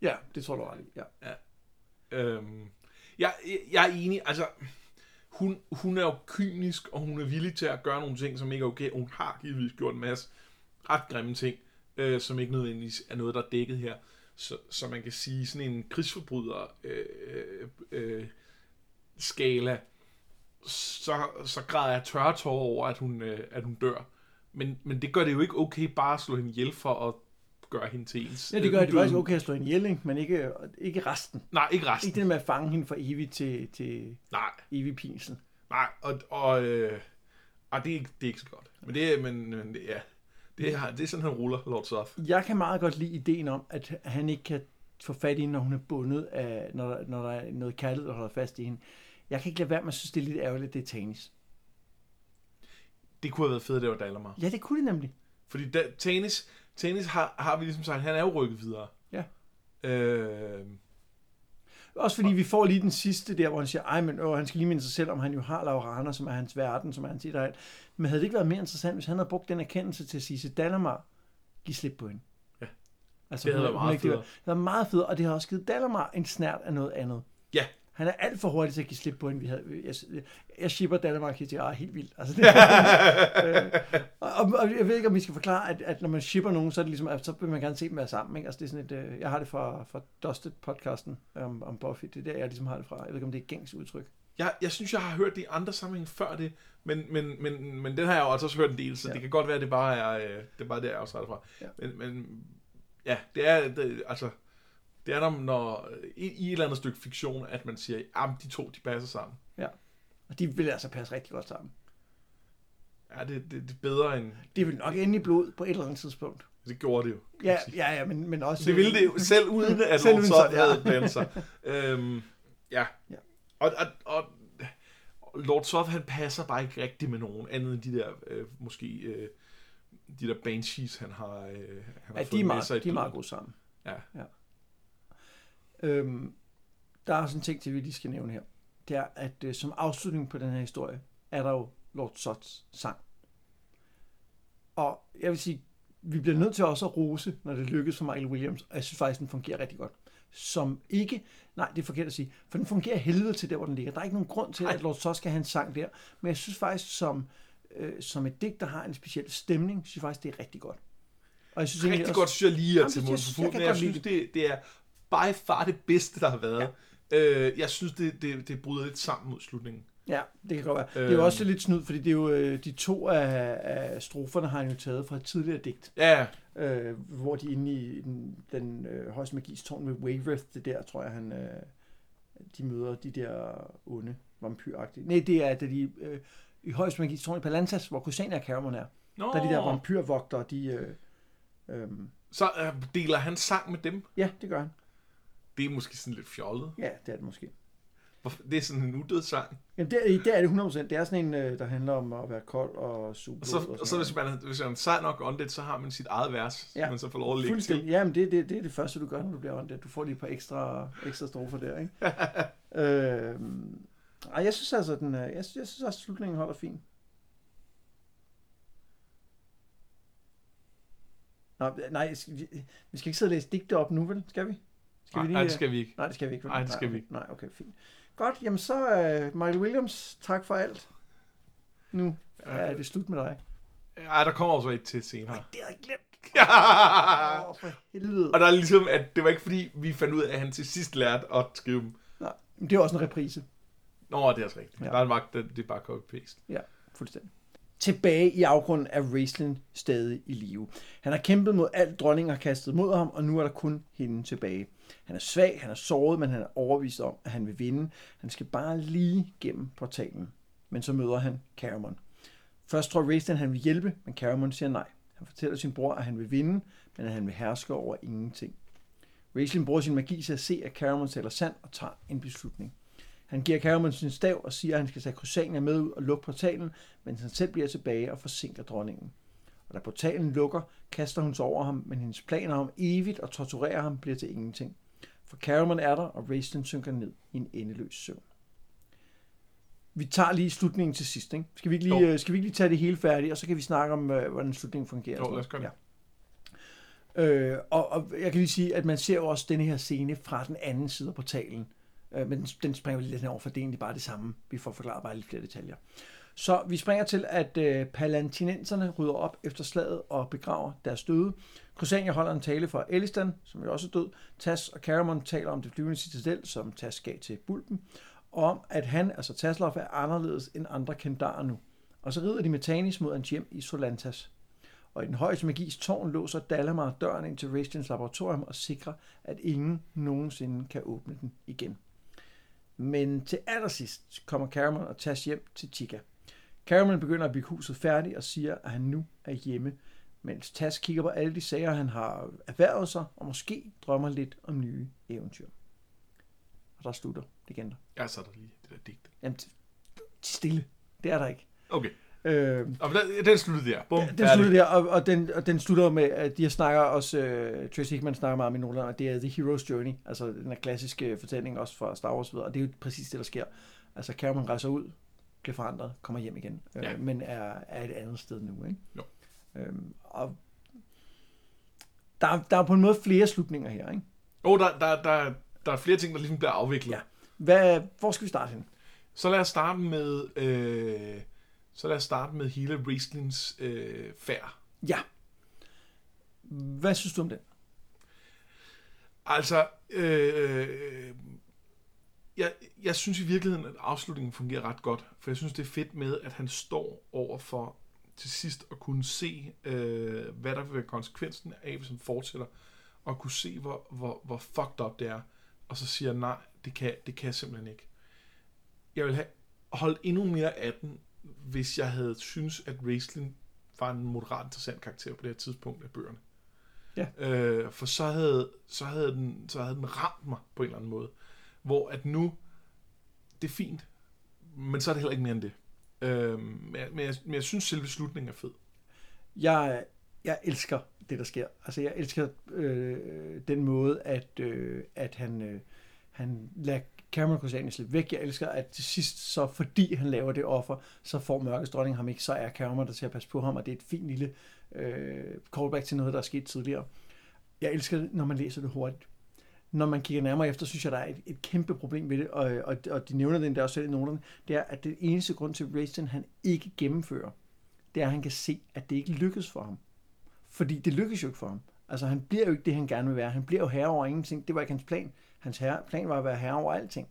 Ja, det tror du ret ja. ja. Øhm, jeg, jeg er enig, altså, hun, hun er jo kynisk, og hun er villig til at gøre nogle ting, som ikke er okay. Hun har givetvis gjort en masse ret grimme ting, øh, som ikke nødvendigvis er noget, der er dækket her. Så, så man kan sige, sådan en krigsforbryder øh, øh, øh skala, så, så græder jeg tørre tårer over, at hun, øh, at hun dør. Men, men det gør det jo ikke okay bare at slå hende ihjel for at gøre hende til ens. Ja, det gør øh, det faktisk okay at slå en ihjel, ikke? men ikke, ikke resten. Nej, ikke resten. Ikke det med at fange hende for evigt til, til Nej. evig pinsel. Nej, og, og øh, ah, det, er ikke, det er ikke så godt. Men det er, men, men det, ja, det er, det er sådan, han ruller, Lord Soft. Jeg kan meget godt lide ideen om, at han ikke kan få fat i hende, når hun er bundet af, når, når der er noget kærlighed, der holder fast i hende. Jeg kan ikke lade være med at synes, det er lidt ærgerligt, det er Tanis. Det kunne have været fedt, det var Dalamar. Ja, det kunne det nemlig. Fordi da, Tanis, Tanis har, har vi ligesom sagt, han er jo rykket videre. Ja. Øh, Også fordi vi får lige den sidste der, hvor han siger, ej, men åh, han skal lige minde sig selv, om han jo har Laurana, som er hans verden, som er hans idræt. Men havde det ikke været mere interessant, hvis han havde brugt den erkendelse til at sige til Dalamar, giv slip på hende. Ja. Altså, Det havde været meget ikke- det var- meget fedt, og det har også givet Dalamar en snært af noget andet. Ja. Han er alt for hurtig til at give slip på hende. Vi havde, jeg, jeg shipper Dalamar og Kitiara helt vildt. Altså, det, øh, og, og, jeg ved ikke, om vi skal forklare, at, at når man shipper nogen, så er det ligesom, at så vil man gerne se dem være sammen. Ikke? Altså, det er sådan et, øh, jeg har det fra, fra Dusted-podcasten om, om Buffy. Det er der, jeg ligesom har det fra. Jeg ved ikke, om det er gængs udtryk. jeg, jeg synes, jeg har hørt det i andre sammenhæng før det, men, men, men, men den har jeg jo altså også hørt en del, så ja. det kan godt være, at det bare er, øh, det er bare der, jeg også har det fra. Ja. Men, men ja, det er, det, altså, Det er, når, når i, et eller andet stykke fiktion, at man siger, at de to, de passer sammen. Ja. Og de vil altså passe rigtig godt sammen. Ja, det, det, det er bedre end... Det vil nok ende i blod på et eller andet tidspunkt. Det gjorde det jo. Ja, ja, ja, men, men også... Det ville det jo, selv uden at Selv uden så, ja. havde blandet sig. Øhm, ja. Ja. Og, og, og Lord Soth, han passer bare ikke rigtig med nogen, andet end de der, øh, måske, øh, de der Banshees, han har, øh, han har Ja, fået de er med meget, sig i de er meget gode sammen. Ja. Øhm, der er sådan en ting til, vi lige skal nævne her. Det er, at øh, som afslutning på den her historie, er der jo Lord Sots sang. Og jeg vil sige, vi bliver nødt til også at rose, når det lykkes for Michael Williams, og jeg synes faktisk, den fungerer rigtig godt. Som ikke, nej, det er forkert at sige, for den fungerer helvede til der, hvor den ligger. Der er ikke nogen grund til, at Lord Sot skal have en sang der, men jeg synes faktisk, som, øh, som et digt, der har en speciel stemning, synes jeg faktisk, det er rigtig godt. Og jeg synes Rigtig også- godt, synes jeg lige er til kan men jeg synes, det, det er by far det bedste, der har været. Ja. Øh, jeg synes, det, det, det bryder lidt sammen mod slutningen. Ja, det kan godt være. Det er jo Øhm. også lidt snyd, fordi det er jo, øh, de to af, af stroferne har han jo taget fra et tidligere digt. Ja, Øh, hvor de er inde i den, den øh, højst magis tårn ved Wayreth, det der, tror jeg, han, øh, de møder de der onde vampyragtige. Nej, det er, da de øh, i højst magis tårn i Palantas, hvor Kusania Cameron er. Nå. Der er de der vampyrvogtere, de... Øh, øh, så øh, deler han sang med dem. ja, det gør han. Det er måske sådan lidt fjollet. Ja, det er det måske. Det er sådan en udød sang. Jamen, der, der er det 100%. Det er sådan en, øh, der handler om at være kold og suge Og så, blod og så hvis man, hvis man er sej nok undead, så har man sit eget vers, ja. Man så får lov at lægge til. Jamen, det, det, det er det første, du gør, når du bliver åndet. Du får lige et par ekstra, ekstra strofer der, ikke? øh, ej, jeg synes altså, den, er- jeg, synes, jeg synes også, at slutningen holder fint. Nå, nej, vi skal ikke sidde og læse digte op nu, vel? Skal vi? Skal Nej, nej, det skal vi ikke. Nej, det skal vi ikke. Nej, det skal vi ikke. Nej, okay, fint. Godt, jamen så, uh, Michael Williams, tak for alt. Nu er det slut med dig. Ej, der kommer også et til senere. Det har jeg glemt. Ja. Åh, for helvede. Og der er ligesom, at det var ikke fordi, vi fandt ud af, at han til sidst lærte at skrive dem. Nej, men det er også en reprise. Nå, det er også rigtigt. Ja. Der er en magt, det, det er bare copy-paste. Ja, fuldstændig. Tilbage i afgrunden er Raistlin stadig i live. Han har kæmpet mod alt dronningen har kastet mod ham, og nu er der kun hende tilbage. Han er svag, han er såret, men han er overbevist om, at han vil vinde. Han skal bare lige gennem portalen. Men så møder han Caramon. Først tror Raistlin, han vil hjælpe, men Caramon siger nej. Han fortæller sin bror, at han vil vinde, men at han vil herske over ingenting. Raistlin bruger sin magi til at se, at Caramon taler sandt og tager en beslutning. Han giver Caramon sin stav og siger, at han skal tage Crusania med ud og lukke portalen, mens han selv bliver tilbage og forsinker dronningen. Og da portalen lukker, kaster hun sig over ham, men hendes planer om evigt at torturere ham bliver til ingenting. For Caramon er der, og Raistlin synker ned i en endeløs søvn. Vi tager lige slutningen til sidst, ikke? Skal vi ikke lige, Jo. øh, skal vi ikke lige tage det hele færdigt, og så kan vi snakke om, øh, hvordan slutningen fungerer? Jo, lad os gøre det. Ja. Øh, og, og jeg kan lige sige, at man ser jo også denne her scene fra den anden side af portalen. Øh, men den, springer vi lidt over, for det er egentlig bare det samme. Vi får forklaret bare lidt flere detaljer. Så vi springer til, at øh, palantinenserne rydder op efter slaget og begraver deres døde. Crusania holder en tale for Elistan, som jo også er død. Tas og Caramon taler om det flyvende citadel, som Tas gav til Bulben, og om, at han, altså Taslov, er anderledes end andre kendarer nu. Og så rider de med Tanis mod hans hjem i Solantas. Og i den højeste magis tårn låser Dalamar døren ind til Rastians laboratorium og sikrer, at ingen nogensinde kan åbne den igen. Men til allersidst kommer Caramon og Tas hjem til Chica. Caramon begynder at bygge huset færdigt og siger, at han nu er hjemme, mens Tas kigger på alle de sager, han har erhvervet sig, og måske drømmer lidt om nye eventyr. Og der slutter legender. Ja, så er der lige det der digt. Jamen, stille. Det er der ikke. Okay. Øh, Og den, den sluttede der. Bum, den slutter der, og, og, den, og den slutter med, at de snakker også, uh, Tracy Hickman snakker meget om i nogle af det er The Hero's Journey, altså den her klassiske fortælling også fra Star Wars, og det er jo præcis det, der sker. Altså Cameron rejser ud, bliver forandret, kommer hjem igen, øh, Ja. men er, er et andet sted nu. Ikke? Jo. Øhm, og der, er- der er på en måde flere slutninger her. Ikke? Oh, der, der, der, der er flere ting, der ligesom bliver afviklet. Ja. Hvad, hvor skal vi starte hen? Så lad os starte med, øh, så lad os starte med hele Raislins øh, færd. Ja. Hvad synes du om den? Altså, øh, jeg, jeg synes i virkeligheden, at afslutningen fungerer ret godt. For jeg synes, det er fedt med, at han står over for til sidst at kunne se, øh, hvad der vil være konsekvensen af, hvis han fortsætter. og kunne se, hvor, hvor, hvor fucked up det er, og så siger nej, det kan, det kan jeg simpelthen ikke. Jeg vil have holdt endnu mere af den, hvis jeg havde synes at Raistlin var en moderat interessant karakter på det her tidspunkt af bøgerne. Ja. Øh, for så havde, så, havde den, så havde den ramt mig på en eller anden måde. Hvor at nu, det er fint, men så er det heller ikke mere end det. Øh, men, jeg, men, jeg, men jeg synes, selve slutningen er fed. Jeg, jeg elsker det, der sker. Altså, jeg elsker øh, den måde, at, øh, at han, øh, han lader Cameron Cosani slippe væk. Jeg elsker, at til sidst, så fordi han laver det offer, så får mørkets dronning ham ikke, så er Cameron der til at passe på ham, og det er et fint lille øh, callback til noget, der er sket tidligere. Jeg elsker det, når man læser det hurtigt. Når man kigger nærmere efter, synes jeg, der er et, et kæmpe problem ved det, og, og, og de nævner det der også selv i noterne, det er, at det eneste grund til, at han ikke gennemfører, det er, at han kan se, at det ikke lykkes for ham. Fordi det lykkes jo ikke for ham. Altså, han bliver jo ikke det, han gerne vil være. Han bliver jo herre over ingenting. Det var ikke hans plan. Hans herre, plan var at være herre over alting.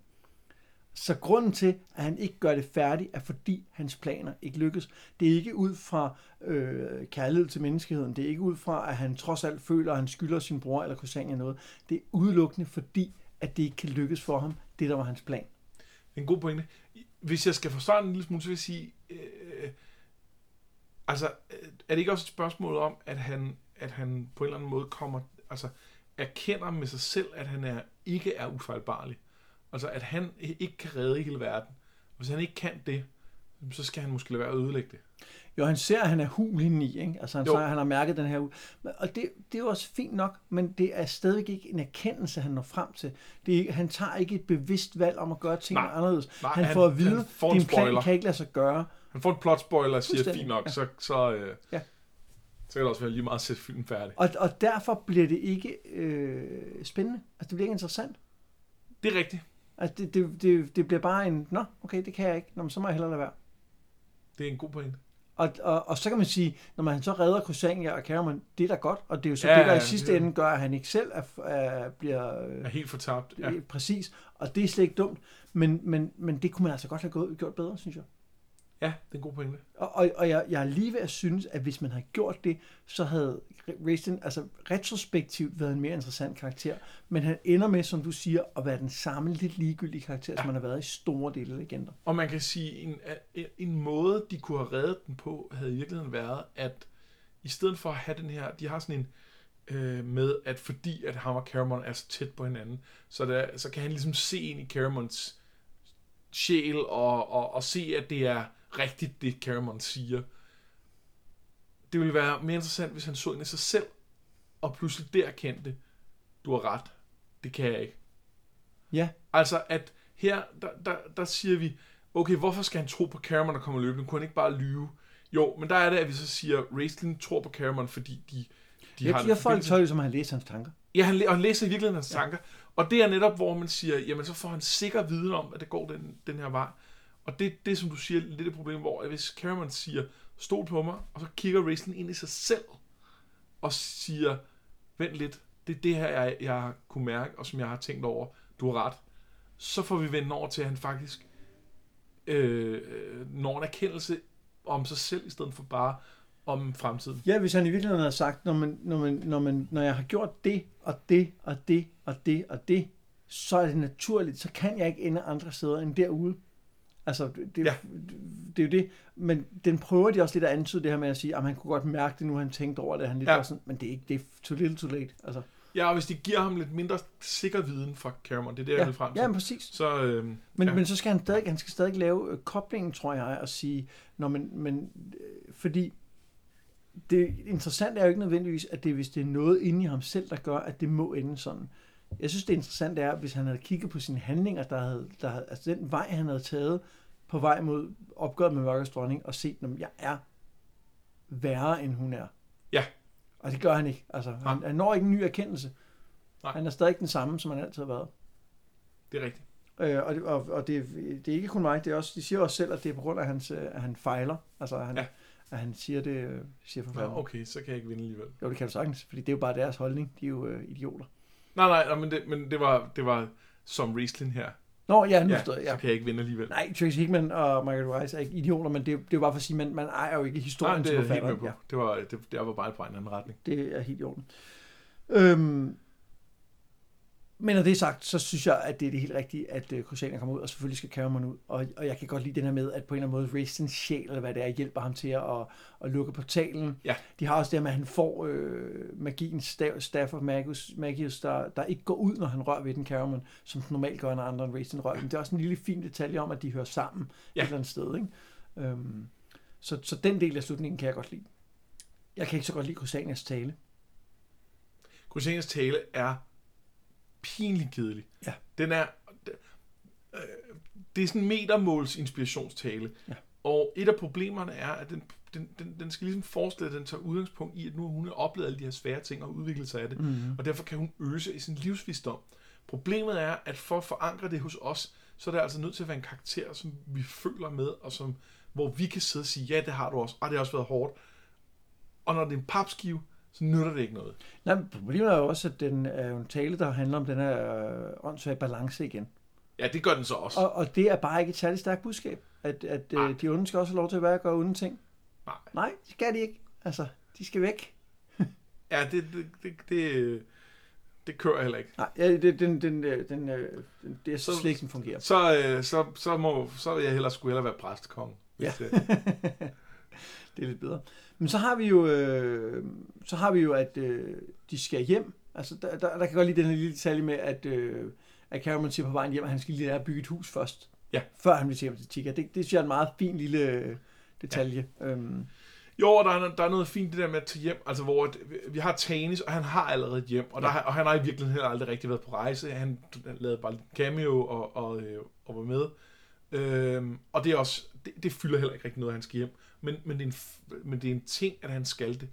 Så grunden til, at han ikke gør det færdigt, er fordi hans planer ikke lykkes. Det er ikke ud fra øh, kærlighed til menneskeheden. Det er ikke ud fra, at han trods alt føler, at han skylder sin bror eller Kusania noget. Det er udelukkende fordi, at det ikke kan lykkes for ham, det der var hans plan. En god pointe. Hvis jeg skal forsvare den en lille smule, så vil jeg sige, øh, altså, øh, er det ikke også et spørgsmål om, at han, at han på en eller anden måde kommer, altså, erkender med sig selv, at han er, ikke er ufejlbarlig. Altså, at han ikke kan redde hele verden. Hvis han ikke kan det, så skal han måske lade være at ødelægge det. Jo, han ser, at han er hul i, ikke? Altså, han, så, han har mærket den her hul. Og det, det er jo også fint nok, men det er stadigvæk ikke en erkendelse, han når frem til. Det er, han tager ikke et bevidst valg om at gøre tingene Nej. anderledes. Nej, han, han- får at vide, en din plan kan ikke lade sig gøre. Han får en plot spoiler og siger, fint nok, ja. så, så, øh, Ja. Så kan det også være lige meget at sætte filmen færdig. Og, og derfor bliver det ikke øh, spændende. Altså, det bliver ikke interessant. Det er rigtigt. Altså, det, det, det, det bliver bare en, nå, okay, det kan jeg ikke. Nå, men så må jeg hellere lade være. Det er en god pointe. Og, og, og så kan man sige, når man så redder Kusania og Cameron, det er da godt, og det er jo så Ja, det, der i sidste ja. ende gør, at han ikke selv er, er, bliver øh, Er helt fortabt. Ja. ja. præcis, og det er slet ikke dumt, men, men, men det kunne man altså godt have gået, gjort bedre, synes jeg. Ja, det er en god pointe. Og, og, og jeg, jeg er lige ved at synes, at hvis man havde gjort det, så havde Racing, altså retrospektivt, været en mere interessant karakter, men han ender med, som du siger, at være den samme lidt ligegyldige karakter, ja. som han har været i store dele af legender. Og man kan sige, en, en, en måde, de kunne have reddet den på, havde i virkeligheden været, at i stedet for at have den her, de har sådan en øh, med, at fordi at ham og Caramon er så tæt på hinanden, så, der, så kan han ligesom se ind i Caramons sjæl og, og, og se, at det er rigtigt, det Caramon siger. Det ville være mere interessant, hvis han så ind i sig selv, og pludselig der kendte, du har ret, det kan jeg ikke. Ja, Altså, at her, der, der, der siger vi, okay, hvorfor skal han tro på Caramon, der kommer løbende? Kunne han ikke bare lyve? Jo, men der er det, at vi så siger, Raistlin tror på Caramon, fordi de, de jeg, har jeg får det tøj, som han læst hans tanker. Ja, han, og han læser i virkeligheden hans tanker. Og det er netop, hvor man siger, jamen så får han sikker viden om, at det går den, den her vej. Og det, det som du siger, lidt et problem, hvor hvis Cameron siger, stol på mig, og så kigger Raistlin ind i sig selv, og siger, vent lidt, det er det her, jeg, jeg kunne mærke, og som jeg har tænkt over, du har ret. Så får vi vendt over til, at han faktisk øh, når en erkendelse om sig selv, i stedet for bare om fremtiden. Ja, hvis han i virkeligheden havde sagt, når, man, når, man, når, man, når jeg har gjort det, og det, og det, og det, og det, så er det naturligt, så kan jeg ikke ende andre steder end derude. Altså, det, Ja. det, det er jo det. Men den prøver de også lidt at antyde det her med at sige, at han kunne godt mærke det nu, han tænkte over det. Han lidt Ja. ja. sådan, men det er ikke, det er too little too late. Altså, Ja, og hvis de giver ham lidt mindre sikker viden fra Caramon, det er det, jeg ja, vil frem til. ja, men præcis. Så, øh, Men, ja. men så skal han stadig, han skal stadig lave øh, koblingen, tror jeg, og sige, når man, men, øh, fordi det interessante er jo ikke nødvendigvis, at det hvis det er noget inde i ham selv, der gør, at det må ende sådan. Jeg synes, det interessante er, hvis han havde kigget på sine handlinger, der havde, der havde, altså den vej, han havde taget på vej mod opgøret med mørkets dronning, og set, at jeg er værre, end hun er. Ja. Og det gør han ikke. Altså, han, han når ikke en ny erkendelse. Nej. Han er stadig den samme, som han altid har været. det er rigtigt. Øh, og det, og, og det, det er ikke kun mig, det er også, de siger også selv, at det er på grund af, hans, øh, at han fejler. Altså, at han, Ja. ja. at han siger det, øh, siger Nå, forfatteren. okay, så kan jeg ikke vinde alligevel. Jo, det kan du sagtens, fordi det er jo bare deres holdning. De er jo øh, idioter. Nej, nej, nej men, det, men det, var, det var som Riesling her. Nå, ja, nu Ja, ja, forstår jeg. så Ja. kan jeg ikke vinde alligevel. Nej, Tracy Hickman og Margaret Wise er ikke idioter, men det, det er bare for at sige, at man, man ejer jo ikke historien Nej, det er helt med på. Ja, Det var, det, det var bare på en anden retning. det er helt i orden. Øhm, Men når det er sagt, så synes jeg, at det er det helt rigtige, at uh, Christiania kommer ud, og selvfølgelig skal Cameron ud. Og, og jeg kan godt lide den her med, at på en eller anden måde Racens sjæl, eller hvad det er, hjælper ham til at, at lukke portalen. Ja. De har også det med, at han får øh, magiens stav, staff of Magus, Magius, der, der ikke går ud, når han rører ved den Cameron, som normalt gør, når andre end Racen rører. Men det er også en lille fin detalje om, at de hører sammen. Ja. et eller andet sted. Ikke? Øhm, så, så den del af slutningen kan jeg godt lide. Jeg kan ikke så godt lide Christianias tale. Christianias tale er pinligt kedelig. Ja. Den er... Øh, det er sådan en metermåls inspirationstale. Ja. Og et af problemerne er, at den, den, den, den skal ligesom forestille, at den tager udgangspunkt i, at nu har hun oplevet alle de her svære ting og udviklet sig af det. Mm. Og derfor kan hun øse i sin livsvisdom. Problemet er, at for at forankre det hos os, så er det altså nødt til at være en karakter, som vi føler med, og som, hvor vi kan sidde og sige, ja, det har du også, og det har også været hårdt. Og når det er en papskive, så nytter det ikke noget. Nej, men problemet er jo også, at den er jo en tale, der handler om den her øh, åndssvage balance igen. Ja, det gør den så også. Og, og det er bare ikke et særligt stærkt budskab, at, at Nej. øh, de onde skal også have lov til at være og gøre onde ting. Nej. Nej, det skal de ikke. Altså, de skal væk. Ja, det, det, det, det, det kører heller ikke. Nej, ja, det, den, den, øh, den, øh, den, det er så Så- slet ikke, den fungerer. Så, øh, så, så, må, så vil jeg hellere skulle hellere være præstekonge. Ja. det- det er lidt bedre. Men så har vi jo, øh, så har vi jo at øh, de skal hjem. Altså, der, der, der kan godt lide den her lille detalje med, at, øh, at Cameron siger på vejen hjem, at han skal lige lære at bygge et hus først. Ja. Før han vil hjem til Tika. Det, det synes jeg er en meget fin lille øh, detalje. Ja. Øhm, Jo, og der er, der er noget fint det der med at tage hjem, altså hvor vi har Tanis, og han har allerede et hjem, og, der, Ja. og han har i virkeligheden heller aldrig rigtig været på rejse. Han lavede bare lidt cameo og, og, øh, og var med. Øhm, og det er også, det, det fylder heller ikke rigtig noget, at han skal hjem. Men, men, det er en, men det er en ting, at han skal det.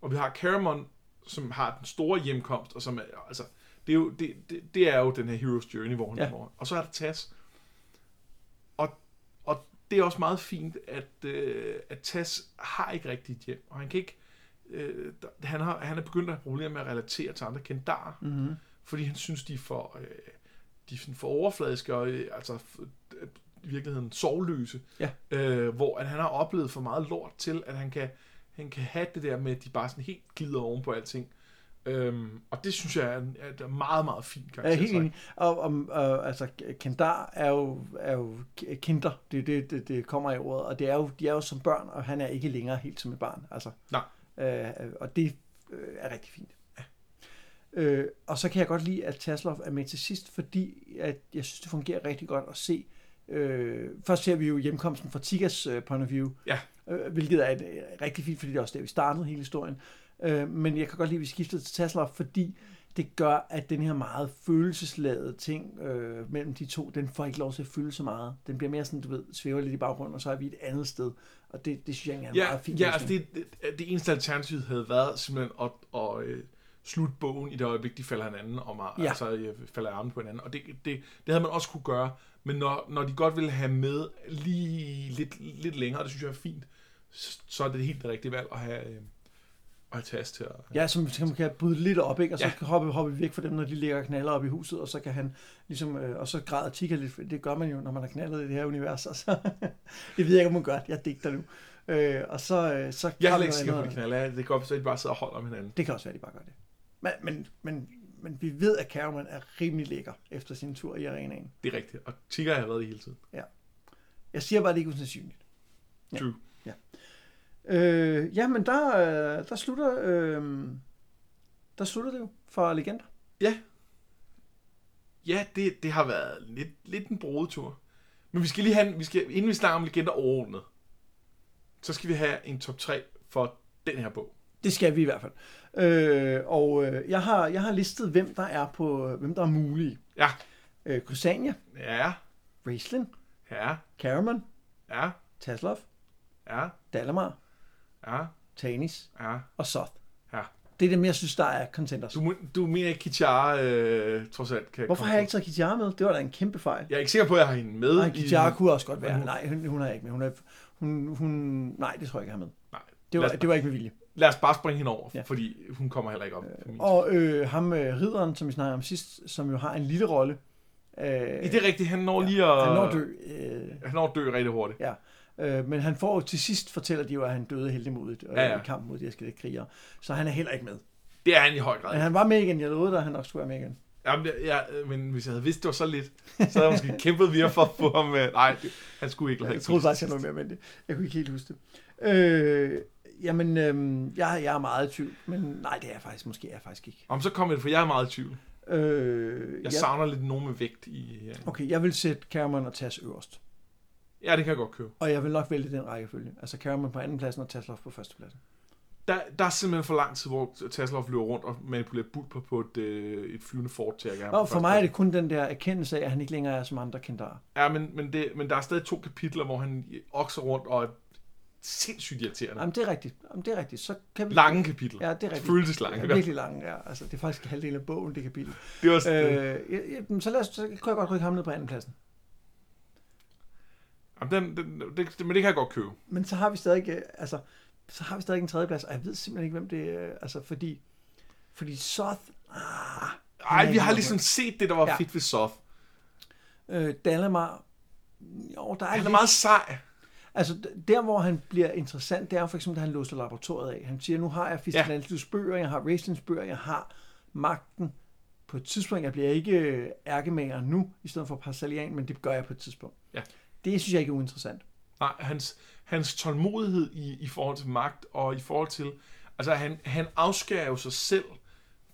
Og vi har Caramon, som har den store hjemkomst, og som er, altså, det er jo, det, det, det er jo den her Hero's Journey, hvor han Ja. hvor, Og så er der Tas. Og, og det er også meget fint, at, øh, at Tas har ikke rigtigt hjem, og han kan ikke, øh, han, har, han er begyndt at have problemer med at relatere til andre kendarer, mm-hmm. fordi han synes, de er for, øh, de er for overfladiske og øh, altså i virkeligheden sovløse. Ja. Øh, hvor at han har oplevet for meget lort til, at han kan, han kan have det der med, at de bare sådan helt glider oven på alting. Øhm, og det synes jeg er, en, er en meget, meget fin Jeg er helt karakter. enig. Og, og, og altså, Kendar er jo, er jo kinder, det det, det, det kommer i ordet, og det er jo, de er jo som børn, og han er ikke længere helt som et barn. Altså, Nej. Øh, og det øh, er rigtig fint. Øh, og så kan jeg godt lide, at Taslov er med til sidst, fordi at jeg synes, det fungerer rigtig godt at se. Øh, først ser vi jo hjemkomsten fra Tigas øh, point of view, Ja. øh, hvilket er et, øh, rigtig fint, fordi det er også der, vi startede hele historien. Øh, men jeg kan godt lide, at vi skiftede til Taslov, fordi det gør, at den her meget følelsesladede ting øh, mellem de to, den får ikke lov til at fylde så meget. Den bliver mere sådan, du ved, svæver lidt i baggrunden, og så er vi et andet sted. Og det, det synes jeg egentlig er en Ja, meget fin ja altså det, det, det eneste alternativ havde været simpelthen at, at øh, slutte bogen i det øjeblik, de falder hinanden om, Ja. altså øh, falder armen på hinanden. Og det, det, det havde man også kunne gøre, men når, når de godt ville have med lige lidt, lidt længere, det synes jeg er fint, så, så er det helt det rigtige valg at have, øh, at have tas til at... Ja, som, som kan bryde lidt op, ikke? og så Ja. ja. hoppe, hoppe væk fra dem, når de ligger knaller op i huset, og så kan han ligesom, øh, og så græder Tika lidt, det gør man jo, når man har knaldet i det her univers, og så, det ved jeg ikke, om man gør, jeg digter nu. Øh, og så, øh, så Jeg er ikke sikker på, at de knaller. Det kan godt være, at de bare sidder og holder om hinanden. Det kan også være, at de bare gør det. Men, men, men, men vi ved, at Cameron er rimelig lækker efter sin tur i arenaen. Det er rigtigt. Og Tigger har været det hele tiden. Jeg siger bare, at det ikke er usandsynligt. Ja. True. Øh, ja, men der, øh, der slutter, øh, der slutter det jo for legender. Ja, det, det har været lidt, lidt en brodetur. Men vi skal lige have, vi skal, inden vi snakker om legender overordnet, så skal vi have en top 3 for den her bog. Det skal vi i hvert fald. Øh, og øh, jeg, har, jeg har listet, hvem der er på, hvem der er mulige. Ja. Øh, Kusania, Ja, Raistlin, ja, Caramon, ja, Taslov, ja, Dalamar, ja, Tanis ja. og Soth. Ja. Det er dem, jeg synes, der er contenders. Du, du mener ikke, Kichara øh, trods alt kan Hvorfor har jeg ikke taget Kitjar med? Det var da en kæmpe fejl. Jeg er ikke sikker på, at jeg har hende med. Nej, i- Kitjar kunne også godt være. Nej, hun, hun har jeg ikke med. Hun er, hun, hun, nej, det tror jeg ikke, jeg har med. Nej. Det var, det var ikke med vilje. Lad os bare springe hende over, Ja. ja. fordi hun kommer heller ikke op. min Og øh, ham, øh, ridderen, som vi snakkede om sidst, som jo har en lille rolle. Øh, Ja, det er rigtigt, han når lige at... han når dø. Øh, Han når at dø rigtig hurtigt. Øh, men han får til sidst, fortæller de jo, at han døde heldigmodigt øh, Ja, ja. i kampen mod de her krigere. Så han er heller ikke med. Det er han i høj grad. Men han var med igen. Jeg lovede dig, at han nok skulle være med igen. Jamen, jeg, men hvis jeg havde vidst, det var så lidt, så havde jeg måske kæmpet videre for at få ham med. Nej, det, han skulle ikke Jeg troede faktisk, jeg noget mere med det. Jeg kunne ikke helt huske det. Øh, jamen, øh, jeg, jeg er meget i tvivl, men nej, det er jeg faktisk, måske er jeg faktisk ikke. Om så kom jeg, for jeg er meget i tvivl. Øh, Jeg jeg, savner lidt nogen med vægt i... Ja, okay, jeg vil sætte Cameron og Tass øverst. ja det kan jeg godt købe. Og jeg vil nok vælge den rækkefølge. Altså Cameron på anden pladsen og Tasloff på første pladsen. Der, der er simpelthen for lang tid, hvor Tasselhoff løber rundt og manipulerer bulper på et, øh, et flyvende fort til at gerne Og for mig er det kun den der erkendelse af, at han ikke længere er som andre kendare. Ja, men, men, det, men der er stadig to kapitler, hvor han okser rundt og sindssygt irriterende. Jamen, det er rigtigt. Jamen, det er rigtigt. Så kan vi... Lange kapitler. Ja, det er rigtigt. Følelseslange. Ja, virkelig lange, ja. Altså, det er faktisk halvdelen af bogen, det kapitel. Det var, øh, Øh, ja, ja, så, lad os, så kan jeg godt rykke ham ned på anden pladsen. den, den, det, men det kan jeg godt købe. Men så har vi stadig, øh, altså, så har vi stadig en tredje plads, og jeg ved simpelthen ikke, hvem det er, altså, fordi, fordi Soth, ah, Ej, vi har ligesom set det, der var Ja. fedt ved Soth. øh, Dalamar, jo, der er, Han er lidt- meget sej. Altså, der hvor han bliver interessant, det er for eksempel, da han låser laboratoriet af. Han siger, nu har jeg Fistilantius bøger, jeg har Raistlins bøger, jeg har magten på et tidspunkt. Jeg bliver ikke øh, ærkemager nu, i stedet for Parcelian, men det gør jeg på et tidspunkt. Ja. Det synes jeg ikke er uinteressant. Nej, hans, hans tålmodighed i, i forhold til magt, og i forhold til... Altså, han, han afskærer jo sig selv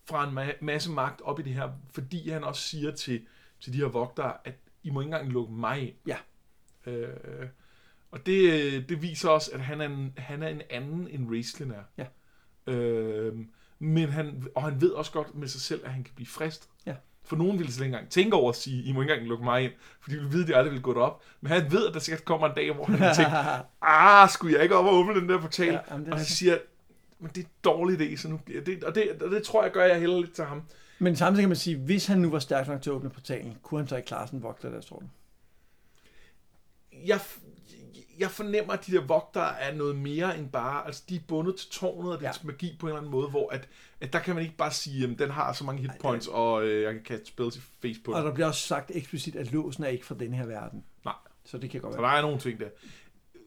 fra en ma- masse magt op i det her, fordi han også siger til, til de her vogtere, at I må ikke engang lukke mig ind. Ja. Øh, og det, det viser også, at han er en, han er en anden, end Raistlin er. Ja. Øh, men han, og han ved også godt med sig selv, at han kan blive frist. Ja. For nogen ville slet ikke engang tænke over at sige, I må ikke engang lukke mig ind, fordi de ville vide, at de aldrig ville gå derop. Men han ved, at der sikkert kommer en dag, hvor han vil tænke, ah, skulle jeg ikke op og åbne den der portal? Ja, og rigtigt. siger men det er en dårlig idé, så nu bliver det, og det, og det tror jeg gør, jeg heller lidt til ham. Men samtidig kan man sige, hvis han nu var stærk nok til at åbne portalen, kunne han så ikke klare sådan en vogter, der står den. Jeg, jeg fornemmer, at de der vogtere er noget mere end bare, altså de er bundet til tårnet og dets Ja. magi på en eller anden måde, hvor at, at der kan man ikke bare sige, at den har så mange hit points, og øh, jeg kan kaste spells i face på Og der bliver også sagt eksplicit, at låsen er ikke fra den her verden. Nej. Så det kan godt Så være. der er nogle ting der.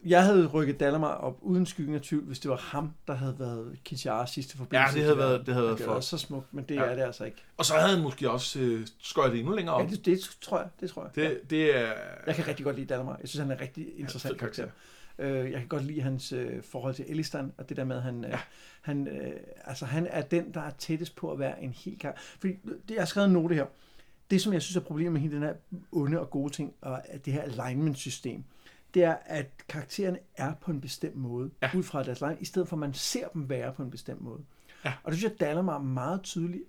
Jeg havde rykket Dalamar op uden skyggen af tvivl, hvis det var ham, der havde været Kicharas sidste forbindelse. Ja, det havde været- det havde været det for- var så smukt, men det Ja. er det altså ikke. Og så havde han måske også øh, skøjet det endnu længere op. Ja, det, det tror jeg, det tror jeg. Ja. Det, det er... Jeg kan rigtig godt lide Dalamar. Jeg synes, han er en rigtig interessant fed karakter. karakter. Øh, jeg kan godt lide hans øh, forhold til Elistan, og det der med, at han, øh, Ja. han, øh, altså, han er den, der er tættest på at være en helt karakter. Fordi det, jeg har skrevet en note her. Det, som jeg synes er problemet med hele den her onde og gode ting, og det her alignment-system, det er, at karaktererne er på en bestemt måde, ja. Ud fra deres line, i stedet for at man ser dem være på en bestemt måde. Ja. Og det synes jeg, Dalamar meget tydeligt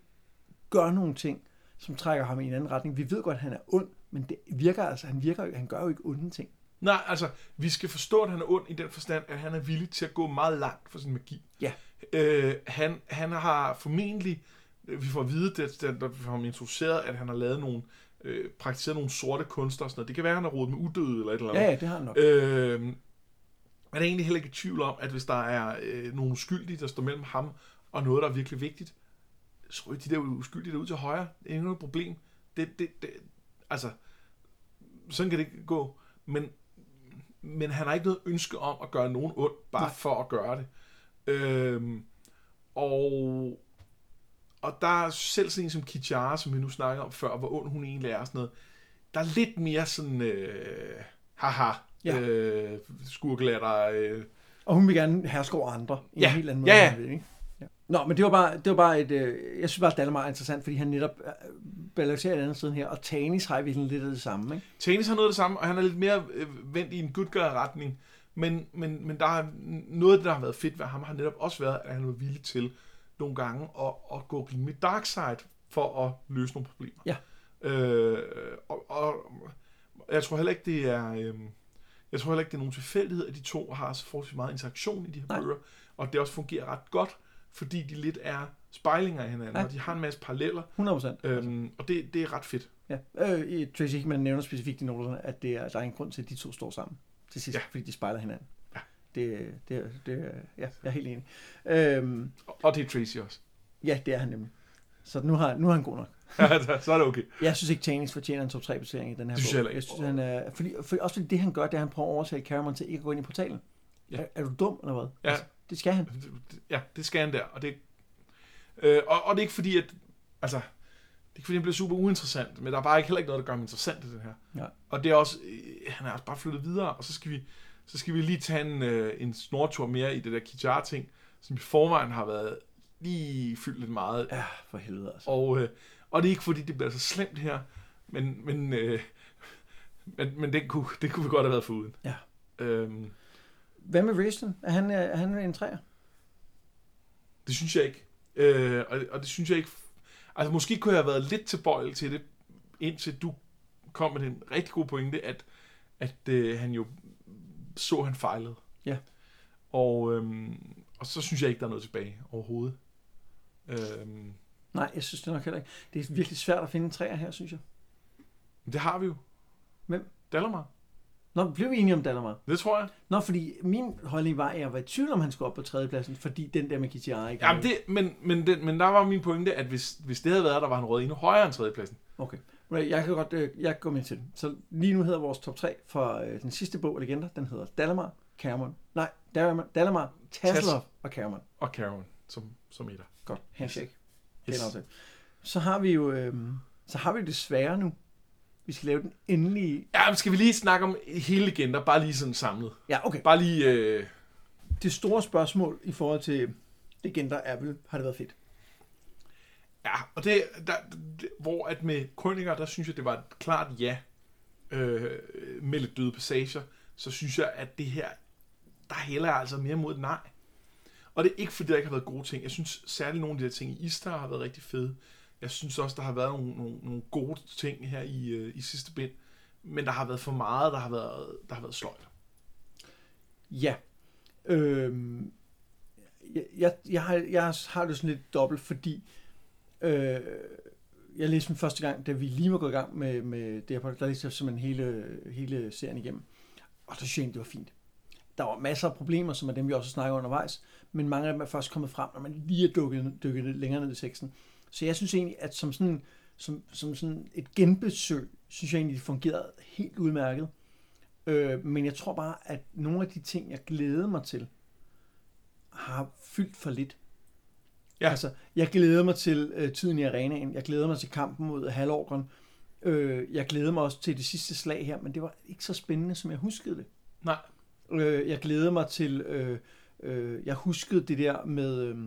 gør nogle ting, som trækker ham i en anden retning. Vi ved godt, at han er ond, men det virker altså, han, virker, han gør jo ikke onde ting. Nej, altså, vi skal forstå, at han er ond i den forstand, at han er villig til at gå meget langt for sin magi. Ja. Øh, han, han har formentlig, vi får at vide, det, det, da vi får ham introduceret, at han har lavet nogle, øh, praktiseret nogle sorte kunster og sådan noget. Det kan være, at han har rodet med udøde eller et eller andet. Ja, ja, det har han nok. Øh, man er egentlig heller ikke i tvivl om, at hvis der er øh, nogle uskyldige, der står mellem ham og noget, der er virkelig vigtigt, så ryger de der uskyldige der ud til højre. Det er ikke noget problem. Det, det, det, altså, sådan kan det ikke gå. Men, men han har ikke noget ønske om at gøre nogen ondt, bare. Nej. for at gøre det. Øhm, og, og der er selv sådan en som Kichara, som vi nu snakker om før, hvor ond hun egentlig er og sådan noget. Der er lidt mere sådan, øh, haha, Ja. øh, skurkelatter, øh, Og hun vil gerne herske over andre i Ja. en helt anden måde. Ja, ja. vil, ikke? Ja. Nå, men det var bare, det var bare et... Øh, jeg synes bare, at Dalamar er interessant, fordi han netop øh, balancerer et andet sted her, og Tanis har i virkeligheden lidt af det samme, ikke? Tanis har noget af det samme, og han er lidt mere øh, vendt i en good retning men, men, men der er noget af det, der har været fedt ved ham, har netop også været, at han var villig til nogle gange at, at gå rimelig dark side for at løse nogle problemer. Ja. Øh, og, og jeg tror heller ikke, det er... Øh, jeg tror heller ikke, det er nogen tilfældighed, at de to har så forholdsvis meget interaktion i de her Nej. bøger, og det også fungerer ret godt, fordi de lidt er spejlinger af hinanden, Ja. og de har en masse paralleller, 100 procent. øhm, og det, det er ret fedt. Ja. Øh, Tracy Hickman nævner specifikt i noterne, at det er, der er en grund til, at de to står sammen til sidst. Ja. fordi de spejler hinanden. Det, det, det, ja, jeg er helt enig. Øhm, Og- det er Tracy også. ja, det er han nemlig. Så nu har, nu er han god nok. så er det okay. Jeg synes ikke, Tanis fortjener en top 3 placering i den her synes bog. jeg jeg synes, han er, fordi, for, også fordi det, han gør, det er, at han prøver at overtale Cameron til ikke at gå ind i portalen. Ja. Er, er, du dum, eller hvad? Ja. Altså, det skal han. Ja, det skal han der. Og det, øh, og, og det er ikke fordi, at... Altså, Det er ikke fordi, den bliver super uinteressant, men der er bare ikke heller ikke noget, der gør ham interessant i den her. Ja. Og det er også, øh, han er også bare flyttet videre, og så skal vi, så skal vi lige tage en, øh, en snortur mere i det der Kijar-ting, som i forvejen har været lige fyldt lidt meget. Ja, for helvede altså. Og, øh, og det er ikke fordi, det bliver så slemt her, men, men, øh, men, men det, kunne, det kunne vi godt have været foruden. Ja. Øhm, Hvad med Raistlin? Er han, er han en træer? det synes jeg ikke. Øh, og, og det synes jeg ikke... Altså måske kunne jeg have været lidt tilbøjelig til det, indtil du kom med den rigtig gode pointe, at, at øh, han jo så, han fejlede. Ja. Og, øhm, og så synes jeg ikke, der er noget tilbage overhovedet. Øhm, Nej, jeg synes det nok heller ikke. Det er virkelig svært at finde træer her, synes jeg. det har vi jo. Hvem? Dallermar. Nå, blev vi enige om Dallermar? Det tror jeg. Nå, fordi min holdning var, at jeg var i tvivl om, han skulle op på tredjepladsen, fordi den der med Kitiara ikke Jamen det, men, men, den, men der var min pointe, at hvis, hvis det havde været, der var han røget endnu højere end tredjepladsen. Okay. Jeg kan godt øh, jeg kan gå med til det. Så lige nu hedder vores top 3 for øh, den sidste bog, Legender, den hedder Dalamar, Cameron. Nej, Dalamar, Dalamar Taslov og Cameron. Og Karen som, som etter. Godt, handshake. Yes. Yes. Så har vi jo øh, så har vi det svære nu. Vi skal lave den endelige... Ja, men skal vi lige snakke om hele legender, bare lige sådan samlet. Ja, okay. Bare lige... Øh, Det store spørgsmål i forhold til Legender er vel, har det været fedt? Ja, og det, der, det, hvor at med Krøniker, der synes jeg, det var et klart ja øh, med lidt døde passager, så synes jeg, at det her, der hælder jeg altså mere mod nej. Og det er ikke fordi, der ikke har været gode ting. Jeg synes særligt nogle af de der ting i Istar har været rigtig fede. Jeg synes også, der har været nogle, nogle, nogle gode ting her i, øh, i sidste bind. Men der har været for meget, der har været, der har været sløjt. Ja. Øhm, jeg, jeg, jeg, har, jeg har det sådan lidt dobbelt, fordi øh, jeg læste den første gang, da vi lige var gået i gang med, med det her podcast, der læste jeg simpelthen hele, hele serien igennem. Og så synes jeg det var fint. Der var masser af problemer, som er dem, vi også snakker undervejs, men mange af dem er først kommet frem, når man lige er dykket, dykket længere ned i teksten. Så jeg synes egentlig, at som sådan, som, som sådan et genbesøg, synes jeg egentlig, det fungerede helt udmærket. Øh, men jeg tror bare, at nogle af de ting, jeg glædede mig til, har fyldt for lidt. Ja. Altså, jeg glæder mig til øh, tiden i arenaen. Jeg glæder mig til kampen mod halvorgren. Øh, jeg glæder mig også til det sidste slag her, men det var ikke så spændende, som jeg huskede det. Nej. Øh, jeg glæder mig til... Øh, øh, jeg huskede det der med... Øh,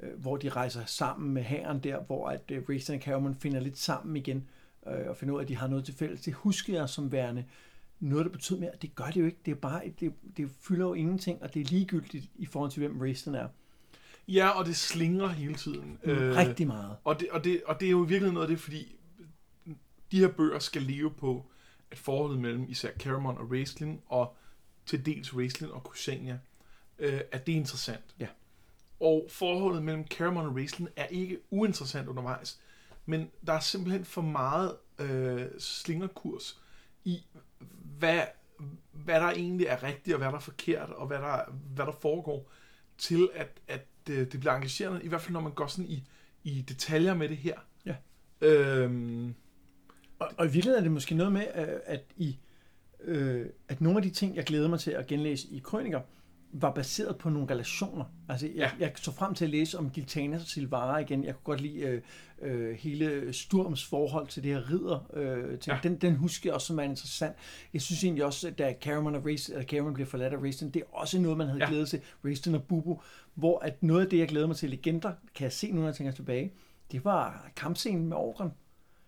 øh, hvor de rejser sammen med hæren der, hvor at øh, Rayson og Cameron finder lidt sammen igen, øh, og finder ud af, at de har noget til fælles. Det husker jeg som værende noget, der betød mere. Det gør det jo ikke. Det, er bare, det, det fylder jo ingenting, og det er ligegyldigt i forhold til, hvem Rayson er. Ja, og det slinger hele tiden. Øh, Rigtig meget. Og det, og, det, og det er jo i virkeligheden noget af det, fordi de her bøger skal leve på, at forholdet mellem især Caramon og Raistlin, og til dels Raistlin og Kusania, øh, at det er interessant. Ja. Og forholdet mellem Caramon og Raistlin er ikke uinteressant undervejs, men der er simpelthen for meget øh, slingerkurs i, hvad, hvad der egentlig er rigtigt, og hvad der er forkert, og hvad der, hvad der foregår, til at, at det, det bliver engagerende, i hvert fald når man går sådan i, i detaljer med det her. Ja. Øhm, Og, og i virkeligheden er det måske noget med, at, i, øh, at nogle af de ting, jeg glæder mig til at genlæse i Krøniker, var baseret på nogle relationer. Altså, jeg, Ja. jeg så frem til at læse om Giltanas og Silvara igen. Jeg kunne godt lide øh, øh, hele Sturms forhold til det her ridder. Øh, til, Ja. den, den husker jeg også som er interessant. Jeg synes egentlig også, at da Cameron, og Race, eller Cameron bliver forladt af Raistin, det er også noget, man havde Ja. glædet til. Raistin og Bubu. Hvor at noget af det, jeg glæder mig til legender, kan jeg se nu, når jeg tænker tilbage, det var kampscenen med Orgren.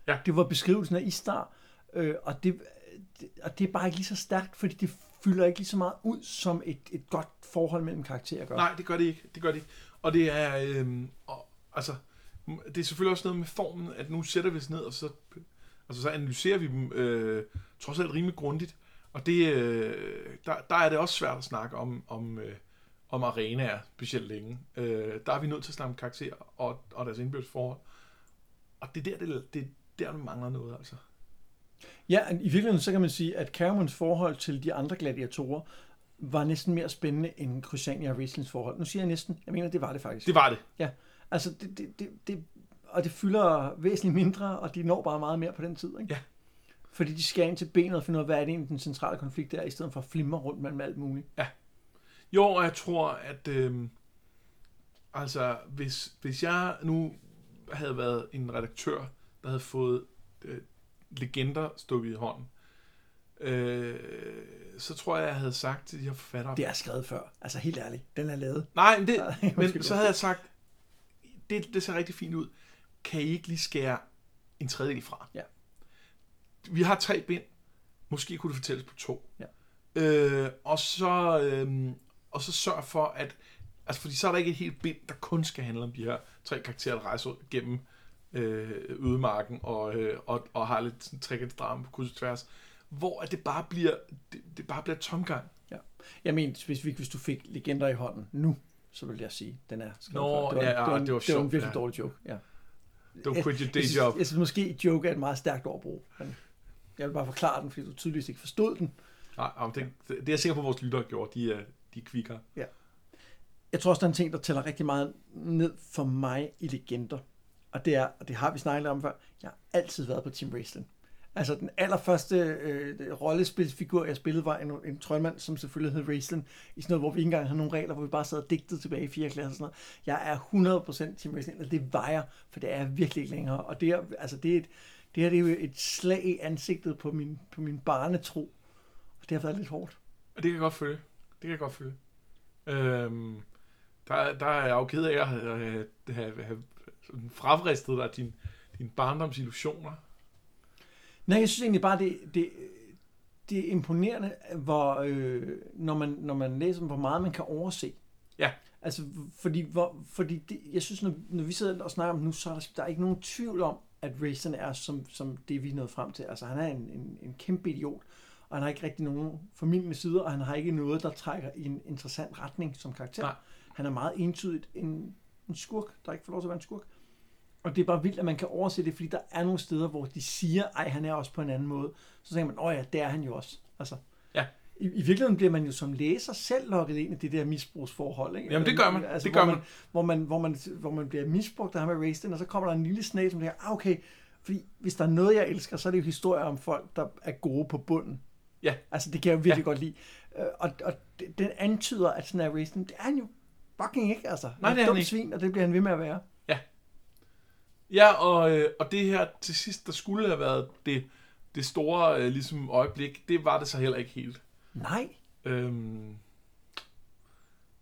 Ja. Det var beskrivelsen af Istar. Øh, og, det, det, og det er bare ikke lige så stærkt, fordi det fylder ikke lige så meget ud, som et, et godt forhold mellem karakterer gør. Nej, det gør det ikke. Det gør det ikke. Og det er, øhm, og, altså, det er selvfølgelig også noget med formen, at nu sætter vi os ned, og så, altså, så analyserer vi dem øh, trods alt rimelig grundigt. Og det, øh, der, der er det også svært at snakke om, om, øh, om arenaer specielt længe. Øh, der er vi nødt til at snakke om karakterer og, og deres indbyrdes forhold. Og det er der, det, det, er der, der mangler noget, altså. Ja, i virkeligheden så kan man sige, at Caramons forhold til de andre gladiatorer var næsten mere spændende end Crusania og Rieslings forhold. Nu siger jeg næsten, jeg mener, det var det faktisk. Det var det. Ja, altså det, det, det, det, og det fylder væsentligt mindre, og de når bare meget mere på den tid, ikke? Ja. Fordi de skal ind til benet og finde ud af, hvad er det egentlig den centrale konflikt er, i stedet for at flimre rundt mellem alt muligt. Jo, og jeg tror, at øh, altså, hvis, hvis jeg nu havde været en redaktør, der havde fået øh, legender stukket i hånden, øh, så tror jeg, jeg havde sagt til de her forfattere... Det er skrevet før. Altså helt ærligt. Den er lavet. Nej, men, det, men så havde jeg sagt, det, det ser rigtig fint ud. Kan I ikke lige skære en tredjedel fra? Ja. Vi har tre bind. Måske kunne det fortælles på to. Ja. Øh, og så øh, og så sørg for, at... Altså, fordi så er der ikke et helt bind, der kun skal handle om de her tre karakterer, der rejser gennem øh, ødemarken og, øh, og, og har lidt sådan trekantsdrama på kryds og tværs. Hvor at det bare bliver, det, det bare bliver tomgang. Ja. Jeg mener specifikt, hvis du fik legender i hånden nu, så vil jeg sige, den er skrevet Nå. Det var, ja, det var, ja, en, det var det var en virkelig ja. dårlig joke. Ja. Don't quit your day jeg, job. synes, jeg synes måske, joke er et meget stærkt overbrug. Men jeg vil bare forklare den, fordi du tydeligvis ikke forstod den. Nej, jamen, det, det, det er jeg sikker på, at vores lyttere gjort. De er, de er kvikkere. Jeg tror også, der er en ting, der tæller rigtig meget ned for mig i legender. Og det er, og det har vi snakket om før, jeg har altid været på Team Wrestling. Altså den allerførste øh, rollespilsfigur, jeg spillede, var en, en troldmand, som selvfølgelig hed Wrestling, i sådan noget, hvor vi ikke engang havde nogen regler, hvor vi bare sad og digtede tilbage i 4. klasse og sådan noget. Jeg er 100% Team Wrestling, og det var jeg, for det er jeg virkelig ikke længere. Og det, er, altså, det, er et, det her det er jo et slag i ansigtet på min, på min barnetro. Og det har været lidt hårdt. Og det kan jeg godt følge. Det kan jeg godt følge. Øhm, der, der er jeg jo ked af at have, have, have, sådan frafristet dig din, din barndomsillusioner. Nej, jeg synes egentlig bare, det, det, det er imponerende, hvor, øh, når, man, når man læser dem, hvor meget man kan overse. Ja. Altså, fordi, hvor, fordi det, jeg synes, når, når vi sidder og snakker om nu, så er der, der er ikke nogen tvivl om, at Rayson er som, som det, vi nået frem til. Altså, han er en, en, en kæmpe idiot, og han har ikke rigtig nogen formidlende sider, og han har ikke noget, der trækker i en interessant retning som karakter. Nej. Han er meget entydigt en, en skurk, der ikke får lov til at være en skurk. Og det er bare vildt, at man kan overse det, fordi der er nogle steder, hvor de siger, ej, han er også på en anden måde. Så tænker man, åh ja, det er han jo også. Altså, Ja. i, I virkeligheden bliver man jo som læser selv lukket ind i det der misbrugsforhold. Ikke? Jamen, det gør man. Altså, Det gør hvor man. Hvor man, hvor man, hvor man bliver misbrugt af ham med Raistin, og så kommer der en lille snag, som tænker, ah, okay, fordi hvis der er noget, jeg elsker, så er det jo historier om folk, der er gode på bunden. Ja. Altså, det kan jeg jo virkelig Ja. godt lide. Øh, Og, og den antyder, at sådan er Raistin, det er han jo fucking ikke, altså. Nej, Han det er han dumt ikke. svin, og det bliver han ved med at være. Ja, og, øh, og det her til sidst, der skulle have været det, det store øh, ligesom øjeblik, det var det så heller ikke helt. Nej, Øhm,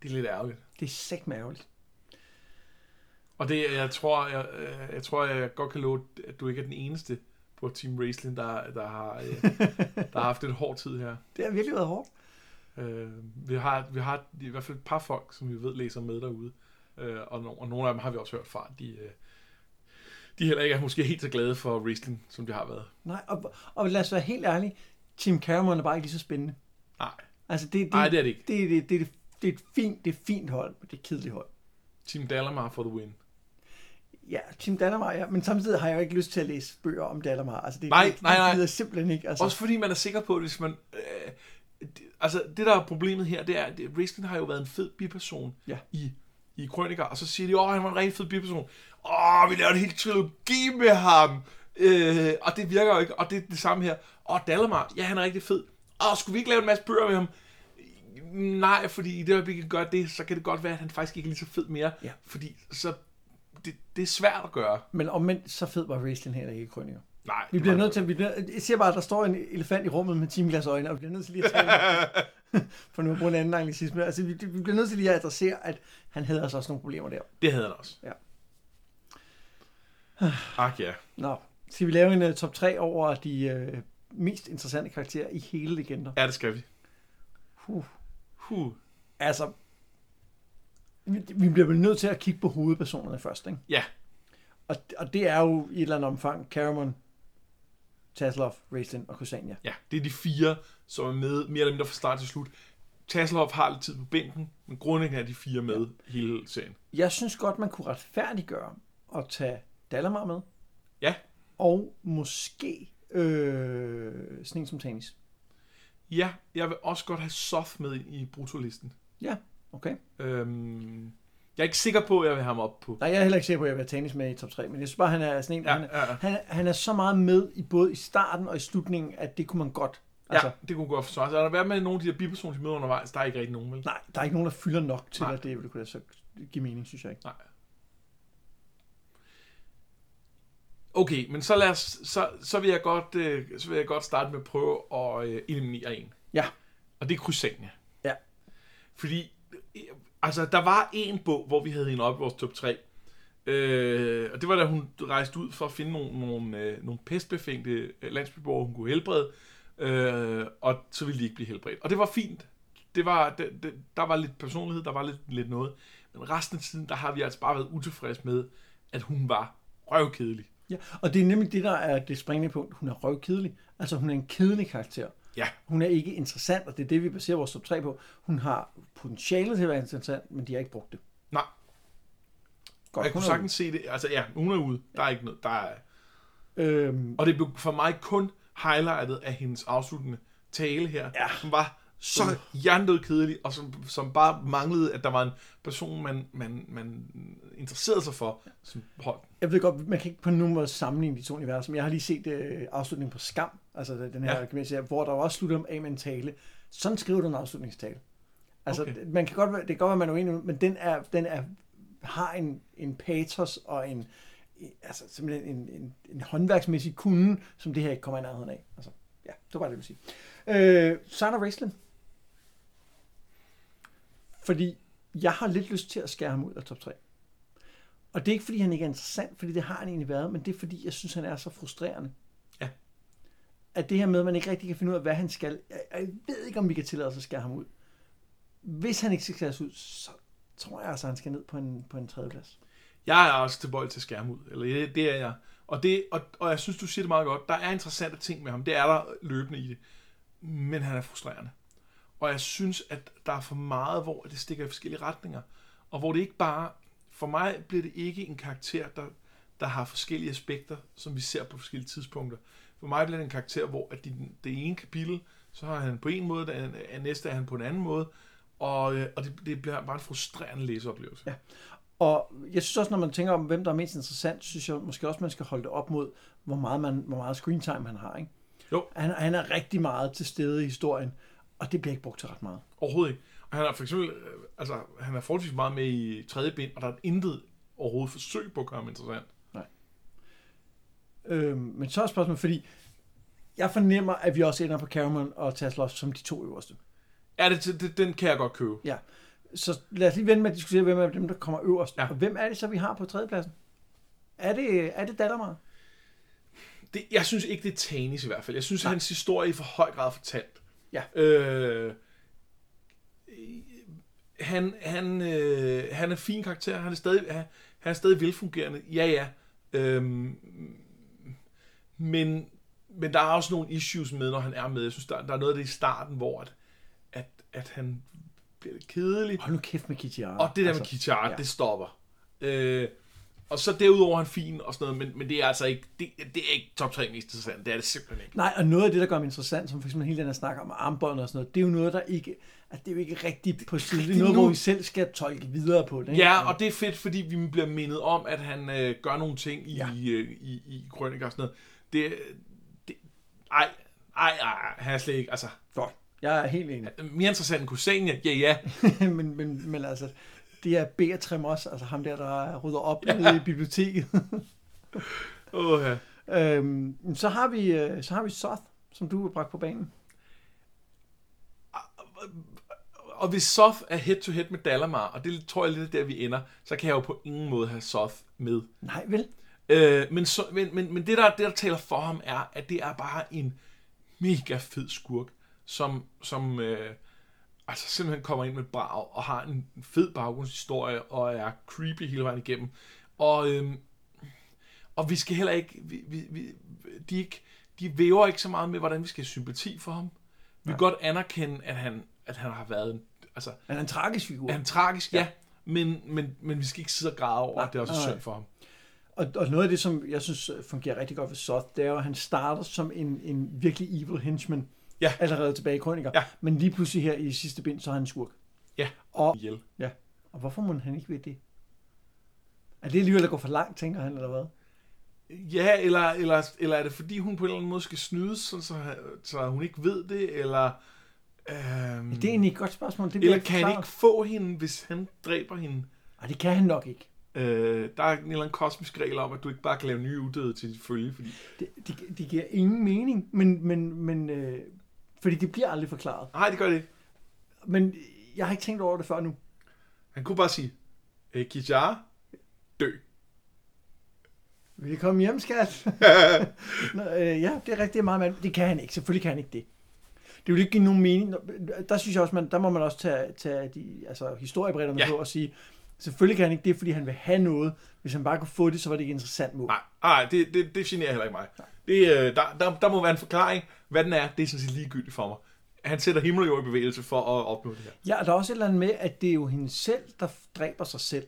det er lidt ærgerligt. det er sæt ærgerligt. Og det, jeg tror, jeg, øh, jeg tror, jeg godt kan love, at du ikke er den eneste på Team Wrestling, der, der, har, øh, der har haft en hård tid her. Det har virkelig været hårdt. Øh, vi, har, vi har i hvert fald et par folk, som vi ved læser med derude. Øh, og, no, og nogle af dem har vi også hørt fra. De, de heller ikke er måske helt så glade for wrestling, som de har været. Nej, og, og lad os være helt ærlige, Tim Cameron er bare ikke lige så spændende. Nej, Altså, det, det, Nej, det er det ikke. Det, det, det, det, det er et fint, det er et fint hold, men det er et kedeligt hold. Team Dalamar for the win. Ja, Tim Dallamar, ja, men samtidig har jeg jo ikke lyst til at læse bøger om Dallamar. Altså, det, Nej, det, nej, nej. Det gider simpelthen ikke. Altså, Også fordi man er sikker på, at hvis man... Øh, det, altså, det der er problemet her, det er, at wrestling har jo været en fed biperson Ja. i, i Krøniker, og så siger de, åh, han var en rigtig fed biperson. Åh, vi laver en helt trilogi med ham. Øh, og det virker jo ikke, og det er det samme her. Åh, Dalamar, ja, han er rigtig fed. Åh, skulle vi ikke lave en masse bøger med ham? Nej, fordi i det øjeblik, han gør det, så kan det godt være, at han faktisk ikke er lige så fed mere. Ja. Fordi så, det, det er svært at gøre. Men omvendt, så fed var wrestling heller ikke i krøniker. Nej, Vi bliver nødt til, vi bliver, jeg siger bare, at der står en elefant i rummet med timeglasøjne, og vi bliver nødt til lige at tale for nu at bruge en anden anglicisme. Altså, vi, vi bliver nødt til lige at adressere, at han havde altså også nogle problemer der. Det havde han også. Ja. Ak ja. Nå, skal vi lave en uh, top 3 over de uh, mest interessante karakterer i hele Legender? Ja, det skal vi. Uh. Huh. Altså, vi, vi bliver vel nødt til at kigge på hovedpersonerne først, ikke? Ja. Og, og det er jo i et eller andet omfang Caramon, Taslov, Raisin og Kusania. Ja, det er de fire, som er med mere eller mindre fra start til slut. Tasselhoff har lidt tid på bænken, men grundlæggende er de fire med ja. hele serien. Jeg synes godt, man kunne retfærdiggøre at tage Dalamar med. Ja. Og måske øh, Sning som Tanis. Ja, jeg vil også godt have Soth med i brutolisten. Ja, okay. Øhm, jeg er ikke sikker på, at jeg vil have ham op på. Nej, jeg er heller ikke sikker på, at jeg vil have Tanis med i top 3, men jeg synes bare, han er sådan en, Ja, han, er, ja, ja. han, han er så meget med i både i starten og i slutningen, at det kunne man godt. Altså, ja, det kunne godt forstå. Altså, er der været med nogle af de der bipersoner, de møder undervejs? Der er ikke rigtig nogen, vel? Nej, der er ikke nogen, der fylder nok til, Nej. at det, det kunne så give mening, synes jeg ikke. Nej. Okay, men så, lad os, så, så, vil jeg godt, øh, så vil jeg godt starte med at prøve at øh, eliminere en. Ja. Og det er Crysania. Ja. Fordi, øh, altså, der var en bog, hvor vi havde hende op i vores top 3. Øh, og det var da hun rejste ud for at finde nogle, nogle, øh, nogle pestbefængte øh, landsbyborgere, hun kunne helbrede. Øh, og så ville de ikke blive helbredt. Og det var fint. Det var, det, det, der var lidt personlighed, der var lidt, lidt noget. Men resten af tiden, der har vi altså bare været utilfredse med, at hun var røvkedelig. Ja, og det er nemlig det, der er det springende punkt. Hun er røvkedelig. Altså, hun er en kedelig karakter. Ja. Hun er ikke interessant, og det er det, vi baserer vores top 3 på. Hun har potentiale til at være interessant, men de har ikke brugt det. Nej. Godt, jeg kunne sagtens se det. Altså ja, hun er ude. Der er ikke noget. Der er... Øhm, Og det blev for mig kun highlightet af hendes afsluttende tale her, Ja. som var så hjernedød kedelig, og som, som bare manglede, at der var en person, man, man, man interesserede sig for, som holdt. jeg ved godt, man kan ikke på nogen måde sammenligne de to universer, men jeg har lige set øh, afslutningen på Skam, altså den her Ja. ja. hvor der også slutter af med en tale. Sådan skriver du en afslutningstale. Altså, Okay. man kan godt, det kan godt være, man er uenig, men den, er, den er, har en, en patos og en, altså simpelthen en, en, en håndværksmæssig kunde, som det her ikke kommer i nærheden af. Altså, ja, det var bare det, jeg ville sige. Øh, Sana Raistlin. Fordi jeg har lidt lyst til at skære ham ud af top 3. Og det er ikke, fordi han ikke er interessant, fordi det har han egentlig været, men det er, fordi jeg synes, han er så frustrerende. Ja. At det her med, at man ikke rigtig kan finde ud af, hvad han skal. Jeg, jeg ved ikke, om vi kan tillade os at skære ham ud. Hvis han ikke skal skæres ud, så tror jeg altså, han skal ned på en, på en tredje plads. Jeg er også tilbøjelig til skærm ud, eller det, det er jeg. Og, det, og, og jeg synes, du siger det meget godt. Der er interessante ting med ham. Det er der løbende i det. Men han er frustrerende. Og jeg synes, at der er for meget, hvor det stikker i forskellige retninger. Og hvor det ikke bare... For mig bliver det ikke en karakter, der, der har forskellige aspekter, som vi ser på forskellige tidspunkter. For mig bliver det en karakter, hvor at det, det ene kapitel, så har han på en måde, det næste er han på en anden måde. Og, øh, og det, det bliver bare en frustrerende læseoplevelse. Ja. Og jeg synes også, når man tænker om, hvem der er mest interessant, synes jeg måske også, man skal holde det op mod, hvor meget, man, hvor meget screen time han har. Ikke? Jo. Han, han er rigtig meget til stede i historien, og det bliver ikke brugt til ret meget. Overhovedet ikke. Og han er for eksempel, øh, altså, han er forholdsvis meget med i tredje bind, og der er intet overhovedet forsøg på at gøre ham interessant. Øhm, men så er spørgsmålet, fordi jeg fornemmer, at vi også ender på Cameron og Taslos som de to øverste. Ja, det, det, den kan jeg godt købe. Ja. Så lad os lige vente med at diskutere, hvem er dem, der kommer øverst. Ja. Og hvem er det så, vi har på tredjepladsen? Er det, er det Dallamar? Det, jeg synes ikke, det er Tanis i hvert fald. Jeg synes, at hans historie er i for høj grad fortalt. Ja. Øh, han, han, øh, han er en fin karakter. Han er stadig, han, han er stadig velfungerende. Ja, ja. Øhm, men, men der er også nogle issues med, når han er med. Jeg synes, der, der er noget af det i starten, hvor at, at, at han bliver lidt kedelig. Hold nu kæft med Kitiara. Og det der altså, med ja. ja. det stopper. Øh, og så derudover er han fin og sådan noget, men, men det er altså ikke, det, det er ikke top 3 mest interessant. Det er det simpelthen ikke. Nej, og noget af det, der gør mig interessant, som for eksempel hele den her snak om armbånd og sådan noget, det er jo noget, der ikke, at det er jo ikke rigtigt på side. Det er noget, nu. hvor vi selv skal tolke videre på det. ikke? Ja, og det er fedt, fordi vi bliver mindet om, at han øh, gør nogle ting i, Ja. øh, i, i krøniker og sådan noget. Det, det, ej, ej, ej, han er slet ikke, altså, Godt. Jeg er helt enig. mere interessant end Kusania, ja, ja. men, men, men altså, det er Beatrim også, altså ham der, der rydder op ja. nede i biblioteket. Åh, ja. øhm, så har vi, øh, så har vi Soth, som du har bragt på banen. Og hvis Soth er head-to-head med Dalamar, og det tror jeg lidt er der, vi ender, så kan jeg jo på ingen måde have Soth med. Nej, vel? Øh, men, så, men, men, men det, der, det, der taler for ham, er, at det er bare en mega fed skurk, som, som øh, altså simpelthen kommer ind med brag, og har en fed baggrundshistorie, og er creepy hele vejen igennem. Og, øh, og vi skal heller ikke, vi, vi, vi, de, ikke, de væver ikke så meget med, hvordan vi skal have sympati for ham. Vi kan godt anerkende, at han, at han har været en, altså, Han er en tragisk figur. er han tragisk, ja, ja men, men, men vi skal ikke sidde og græde over, Nej, at det er også nej. synd for ham. Og, og noget af det, som jeg synes øh, fungerer rigtig godt ved Soth, det er jo, at han starter som en, en virkelig evil henchman. Ja. Allerede tilbage i Krøniker. Ja. Men lige pludselig her i sidste bind, så er han en skurk. Ja, Og, ihjel. ja. og hvorfor må han ikke ved det? Er det alligevel at gå for langt, tænker han, eller hvad? Ja, eller, eller, eller er det fordi, hun på en eller anden måde skal snydes, sådan, så, så hun ikke ved det, eller... Øhm, Det er egentlig et godt spørgsmål. Det eller kan han ikke få hende, hvis han dræber hende? Og det kan han nok ikke. Øh, der er en eller anden kosmisk regel om, at du ikke bare kan lave nye udøde til dit følge, fordi... Det, det, det giver ingen mening, men, men, men øh, fordi det bliver aldrig forklaret. Nej, det gør det ikke. Men jeg har ikke tænkt over det før nu. Han kunne bare sige, øh, Kijar, dø. Komme hjem, skat? Nå, øh, ja, det er rigtigt meget, men det kan han ikke. Selvfølgelig kan han ikke det. Det vil ikke give nogen mening. Der synes jeg også, man, der må man også tage, tage de, altså, historiebredderne Ja. på og sige, selvfølgelig kan han ikke det, fordi han vil have noget. Hvis han bare kunne få det, så var det ikke interessant mål. Nej, nej det, det, det generer heller ikke mig. Det, øh, der, der, der må være en forklaring. Hvad den er, det er sådan set ligegyldigt for mig. Han sætter himmel og jord i bevægelse for at opnå det her. Ja, og der er også et eller andet med, at det er jo hende selv, der dræber sig selv.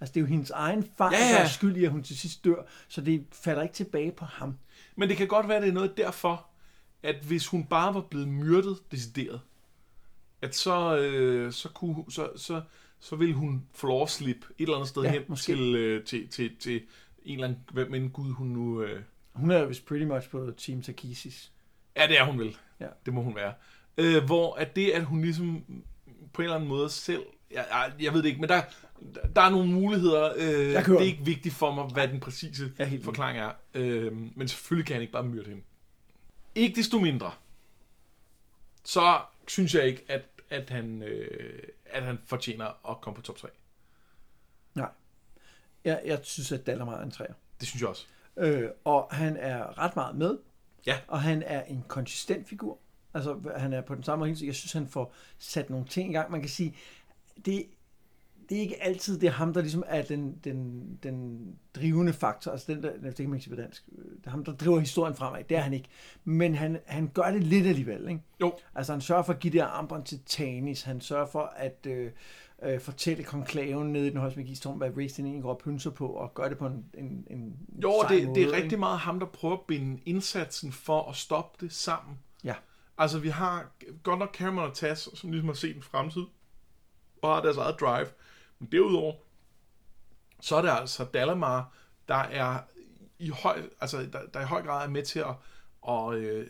Altså, det er jo hendes egen far, Ja, ja, der er skyld i, at hun til sidst dør. Så det falder ikke tilbage på ham. Men det kan godt være, det er noget derfor, at hvis hun bare var blevet myrdet decideret, at så, øh, så, kunne, så, så, så ville hun få lov at slippe et eller andet sted Ja, hen måske. til, øh, til, til, til en eller anden, hvem end gud hun nu... Øh, Hun er vist pretty much på Team Takisis. Ja, det er hun vel. Ja. Det må hun være. Øh, hvor at det, at hun ligesom på en eller anden måde selv... Jeg, jeg, jeg ved det ikke, men der, der er nogle muligheder. Øh, det er ikke vigtigt for mig, hvad den præcise enig. forklaring er. Øh, men selvfølgelig kan han ikke bare myrde hende. Ikke desto mindre, så synes jeg ikke, at, at, han, øh, at han fortjener at komme på top 3. Nej. Jeg, jeg synes, at Dallamar er en træer. Det synes jeg også. Øh, og han er ret meget med. Ja. Og han er en konsistent figur. Altså, han er på den samme måde. Jeg synes, han får sat nogle ting i gang. Man kan sige, det, det er ikke altid det er ham, der ligesom er den, den, den drivende faktor. Altså, den der, det kan man ikke sige på dansk. Det er ham, der driver historien fremad. Det er han ikke. Men han, han gør det lidt alligevel, ikke? Jo. Altså, han sørger for at give det armbånd til Tanis. Han sørger for at øh, øh, fortælle konklaven nede i den højeste magistrum, hvad Racing egentlig går og pynser på, og gør det på en, en, en Jo, det, måde, det er rigtig meget ham, der prøver at binde indsatsen for at stoppe det sammen. Ja. Altså, vi har godt nok Cameron og Tess, som ligesom har set en fremtid, og har deres eget drive. Men derudover, så er det altså Dalamar, der er i høj, altså, der, der i høj grad er med til at, at, øh,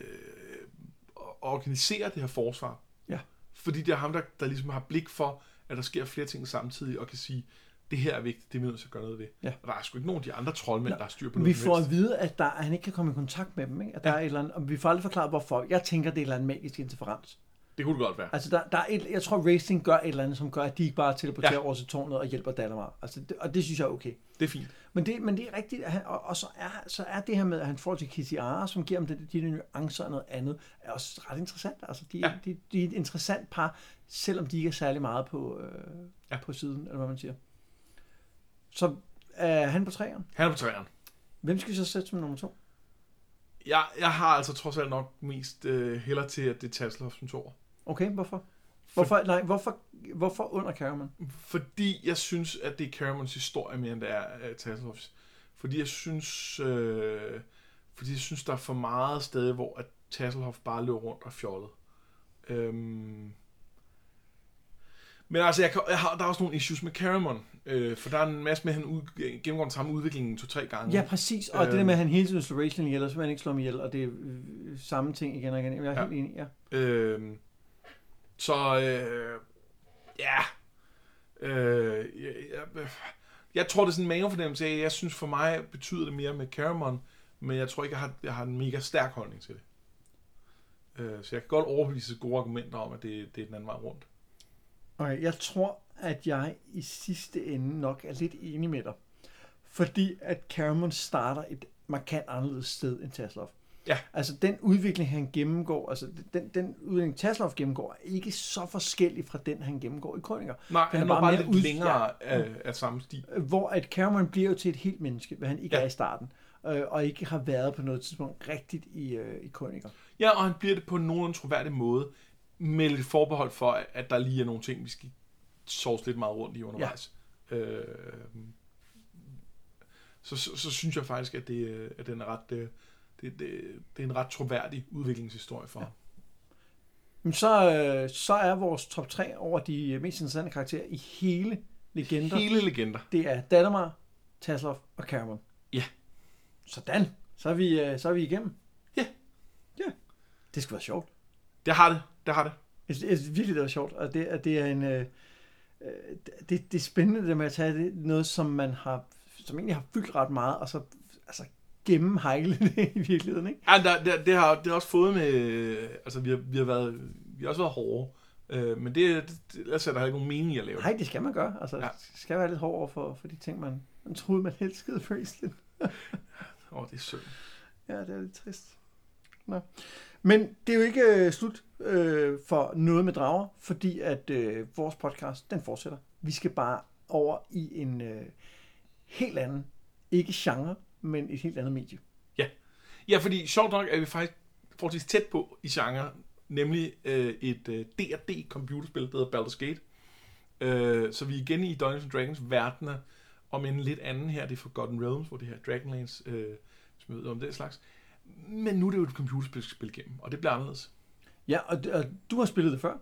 at organisere det her forsvar. Ja. Fordi det er ham, der, der ligesom har blik for, at der sker flere ting samtidig, og kan sige, det her er vigtigt, det er vi nødt til at gøre noget ved. Ja. Og der er sgu ikke nogen af de andre troldmænd, Nå, der har styr på noget Vi får at vide, at, der, at han ikke kan komme i kontakt med dem. Ikke? At der Ja. er et eller andet, og vi får aldrig forklaret, hvorfor. Jeg tænker, det er et eller andet magisk interferens. Det kunne det godt være. Altså, der, der er et, jeg tror, Racing gør et eller andet, som gør, at de ikke bare teleporterer Ja. over til tårnet og hjælper Dalamar. Altså, det, og det synes jeg er okay. Det er fint. Men det, men det er rigtigt, at han, og, og så, er, så er det her med, at han får til Kitiara, som giver ham de, de, de nuancer og noget andet, er også ret interessant. Altså, de, Ja. ja. de, de er et interessant par, selvom de ikke er særlig meget på, øh, Ja. på siden, eller hvad man siger. Så er han på træerne. Han er på træerne. Hvem skal vi så sætte som nummer to? Jeg, jeg har altså trods alt nok mest øh, heller til, at det er Tasselhoff som toer. Okay, hvorfor? Hvorfor, nej, hvorfor, hvorfor under Cameron? Fordi jeg synes, at det er Caramons historie mere, end det er uh, Tasselhoffs. Fordi jeg synes, øh, fordi jeg synes, der er for meget steder, hvor at Tasselhoff bare løber rundt og fjollet. Øhm, men altså, jeg, jeg har, der er også nogle issues med Caramon. Øh, for der er en masse med, at han ud, gennemgår den samme udvikling to-tre gange. Ja, præcis. Og det der Øhm. med, at han hele tiden slår Rachel ihjel, og så han ikke slå ham ihjel, og det er øh, samme ting igen og igen. Jeg er Ja. helt enig, ja. Øhm, så øh, ja, øh, jeg, jeg, jeg tror, det er sådan en mavefornemmelse af, jeg synes for mig betyder det mere med Caramon, men jeg tror ikke, jeg har, jeg har en mega stærk holdning til det. Øh, så jeg kan godt overbevise gode argumenter om, at det, det er den anden vej rundt. Okay, jeg tror, at jeg i sidste ende nok er lidt enig med dig. Fordi at Cameron starter et markant anderledes sted end Tasloff. Ja. Altså den udvikling, han gennemgår, altså den, den udvikling, Tasloff gennemgår, er ikke så forskellig fra den, han gennemgår i Krøninger. Nej, Den han er bare bare lidt ud- længere af, af samme stil. Hvor at Cameron bliver jo til et helt menneske, hvad han ikke Ja. ja. er i starten. Øh, og ikke har været på noget tidspunkt rigtigt i, øh, i Krøninger. Ja, og han bliver det på en nogenlunde troværdig måde, med lidt forbehold for, at der lige er nogle ting, vi skal sovs lidt meget rundt i undervejs. Ja. Øh, så, så, så synes jeg faktisk, at, det, øh, at den er ret, øh, det, det, det er en ret troværdig udviklingshistorie for Ja. Men så, øh, så er vores top 3 over de mest interessante karakterer i hele Legender. Hele legender. Det er Dalamar, Tasloff og Cameron. Ja. Sådan. Så er vi, øh, så er vi igennem. Ja. Ja. Det skulle være sjovt. Det har det. Det har det. Jeg synes, jeg synes virkelig, det var sjovt. Og det, at det er en... Øh, øh, det, det er spændende det med at tage det, noget, som man har, som egentlig har fyldt ret meget, og så altså, gennemhejle det i virkeligheden, ikke? Ja, der, der, det, har, det har også fået med... øh, Altså, vi har, vi har, været, vi har også været hårde. Øh, men det, det, er der ikke nogen mening at lave det. Nej, det skal man gøre. Altså, Ja. det skal være lidt hård over for, for de ting, man, man troede, man elskede wrestling. Åh, oh, det er synd. Ja, det er lidt trist. Nå. Men det er jo ikke øh, slut øh, for noget med drager, fordi at øh, vores podcast, den fortsætter. Vi skal bare over i en øh, helt anden, ikke genre, men et helt andet medie. Ja, ja fordi sjovt nok er vi faktisk forholdsvis tæt på i genre, nemlig øh, et øh, D&D computerspil, der hedder Baldur's Gate. Øh, så vi er igen i Dungeons Dragons verdener, om en lidt anden her, det er Forgotten Realms, hvor det her Dragonlance øh, smider om det slags. Men nu er det jo et computerspil vi skal spille igennem, og det bliver anderledes. Ja, og, og du har spillet det før.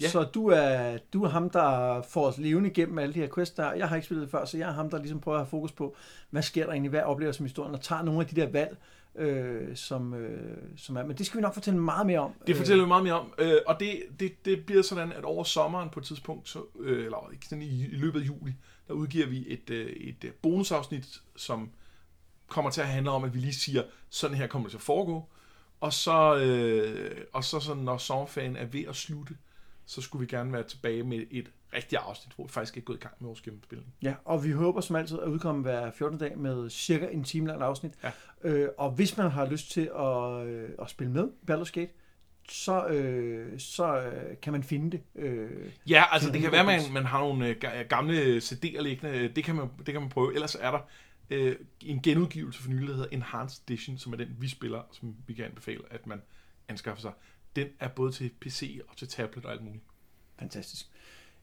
Ja. Så du er, du er ham, der får os levende igennem alle de her quests der. Jeg har ikke spillet det før, så jeg er ham, der ligesom prøver at have fokus på, hvad sker der egentlig, hvad oplever som historien, og tager nogle af de der valg, øh, som, øh, som er. Men det skal vi nok fortælle meget mere om. Det fortæller vi meget mere om, øh, og det, det, det bliver sådan, at over sommeren på et tidspunkt, så, øh, eller ikke sådan i, i løbet af juli, der udgiver vi et, øh, et øh, bonusafsnit, som kommer til at handle om, at vi lige siger, sådan her kommer det til at foregå, og så, øh, og så sådan, når sommerferien er ved at slutte, så skulle vi gerne være tilbage med et rigtigt afsnit, hvor vi faktisk er gået i gang med vores gennemspilning. Ja, og vi håber som altid at udkomme hver 14. dag med cirka en time langt afsnit. Ja. Øh, og hvis man har lyst til at, øh, at spille med Baldur's Gate, så, øh, så øh, kan man finde det. Øh, Ja, altså det kan være, at man, man har nogle øh, ga- gamle CD'er liggende. Det kan, man, det kan man prøve. Ellers er der øh, en genudgivelse for nylig, der hedder Enhanced Edition, som er den, vi spiller, som vi kan anbefale, at man anskaffer sig. Den er både til PC og til tablet og alt muligt. Fantastisk.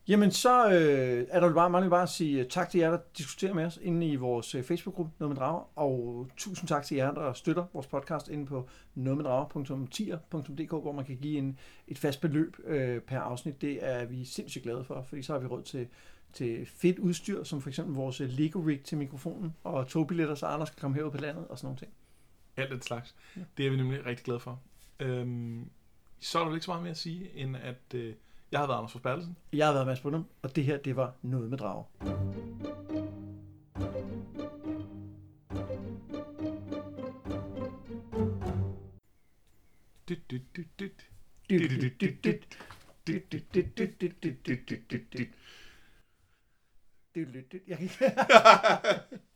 Jamen, så øh, er der jo bare, mange bare at sige øh, tak til jer, der diskuterer med os inde i vores øh, Facebook-gruppe, Noget med Drager, og tusind tak til jer, der støtter vores podcast inde på nogetmeddrager.tier.dk, hvor man kan give en, et fast beløb øh, per afsnit. Det er vi sindssygt glade for, fordi så har vi råd til, til fedt udstyr, som for eksempel vores øh, Lego Rig til mikrofonen, og togbilletter, så Anders kan komme herud på landet, og sådan nogle ting. Alt den slags. Det er vi nemlig rigtig glade for. Øhm, så er der vel ikke så meget mere at sige, end at øh, jeg har været Anders Forsbergelsen. Jeg har været Mads Brunum, og det her, det var Noget med Drager. Dyt, dyt, dyt, dyt. Jeg kan ikke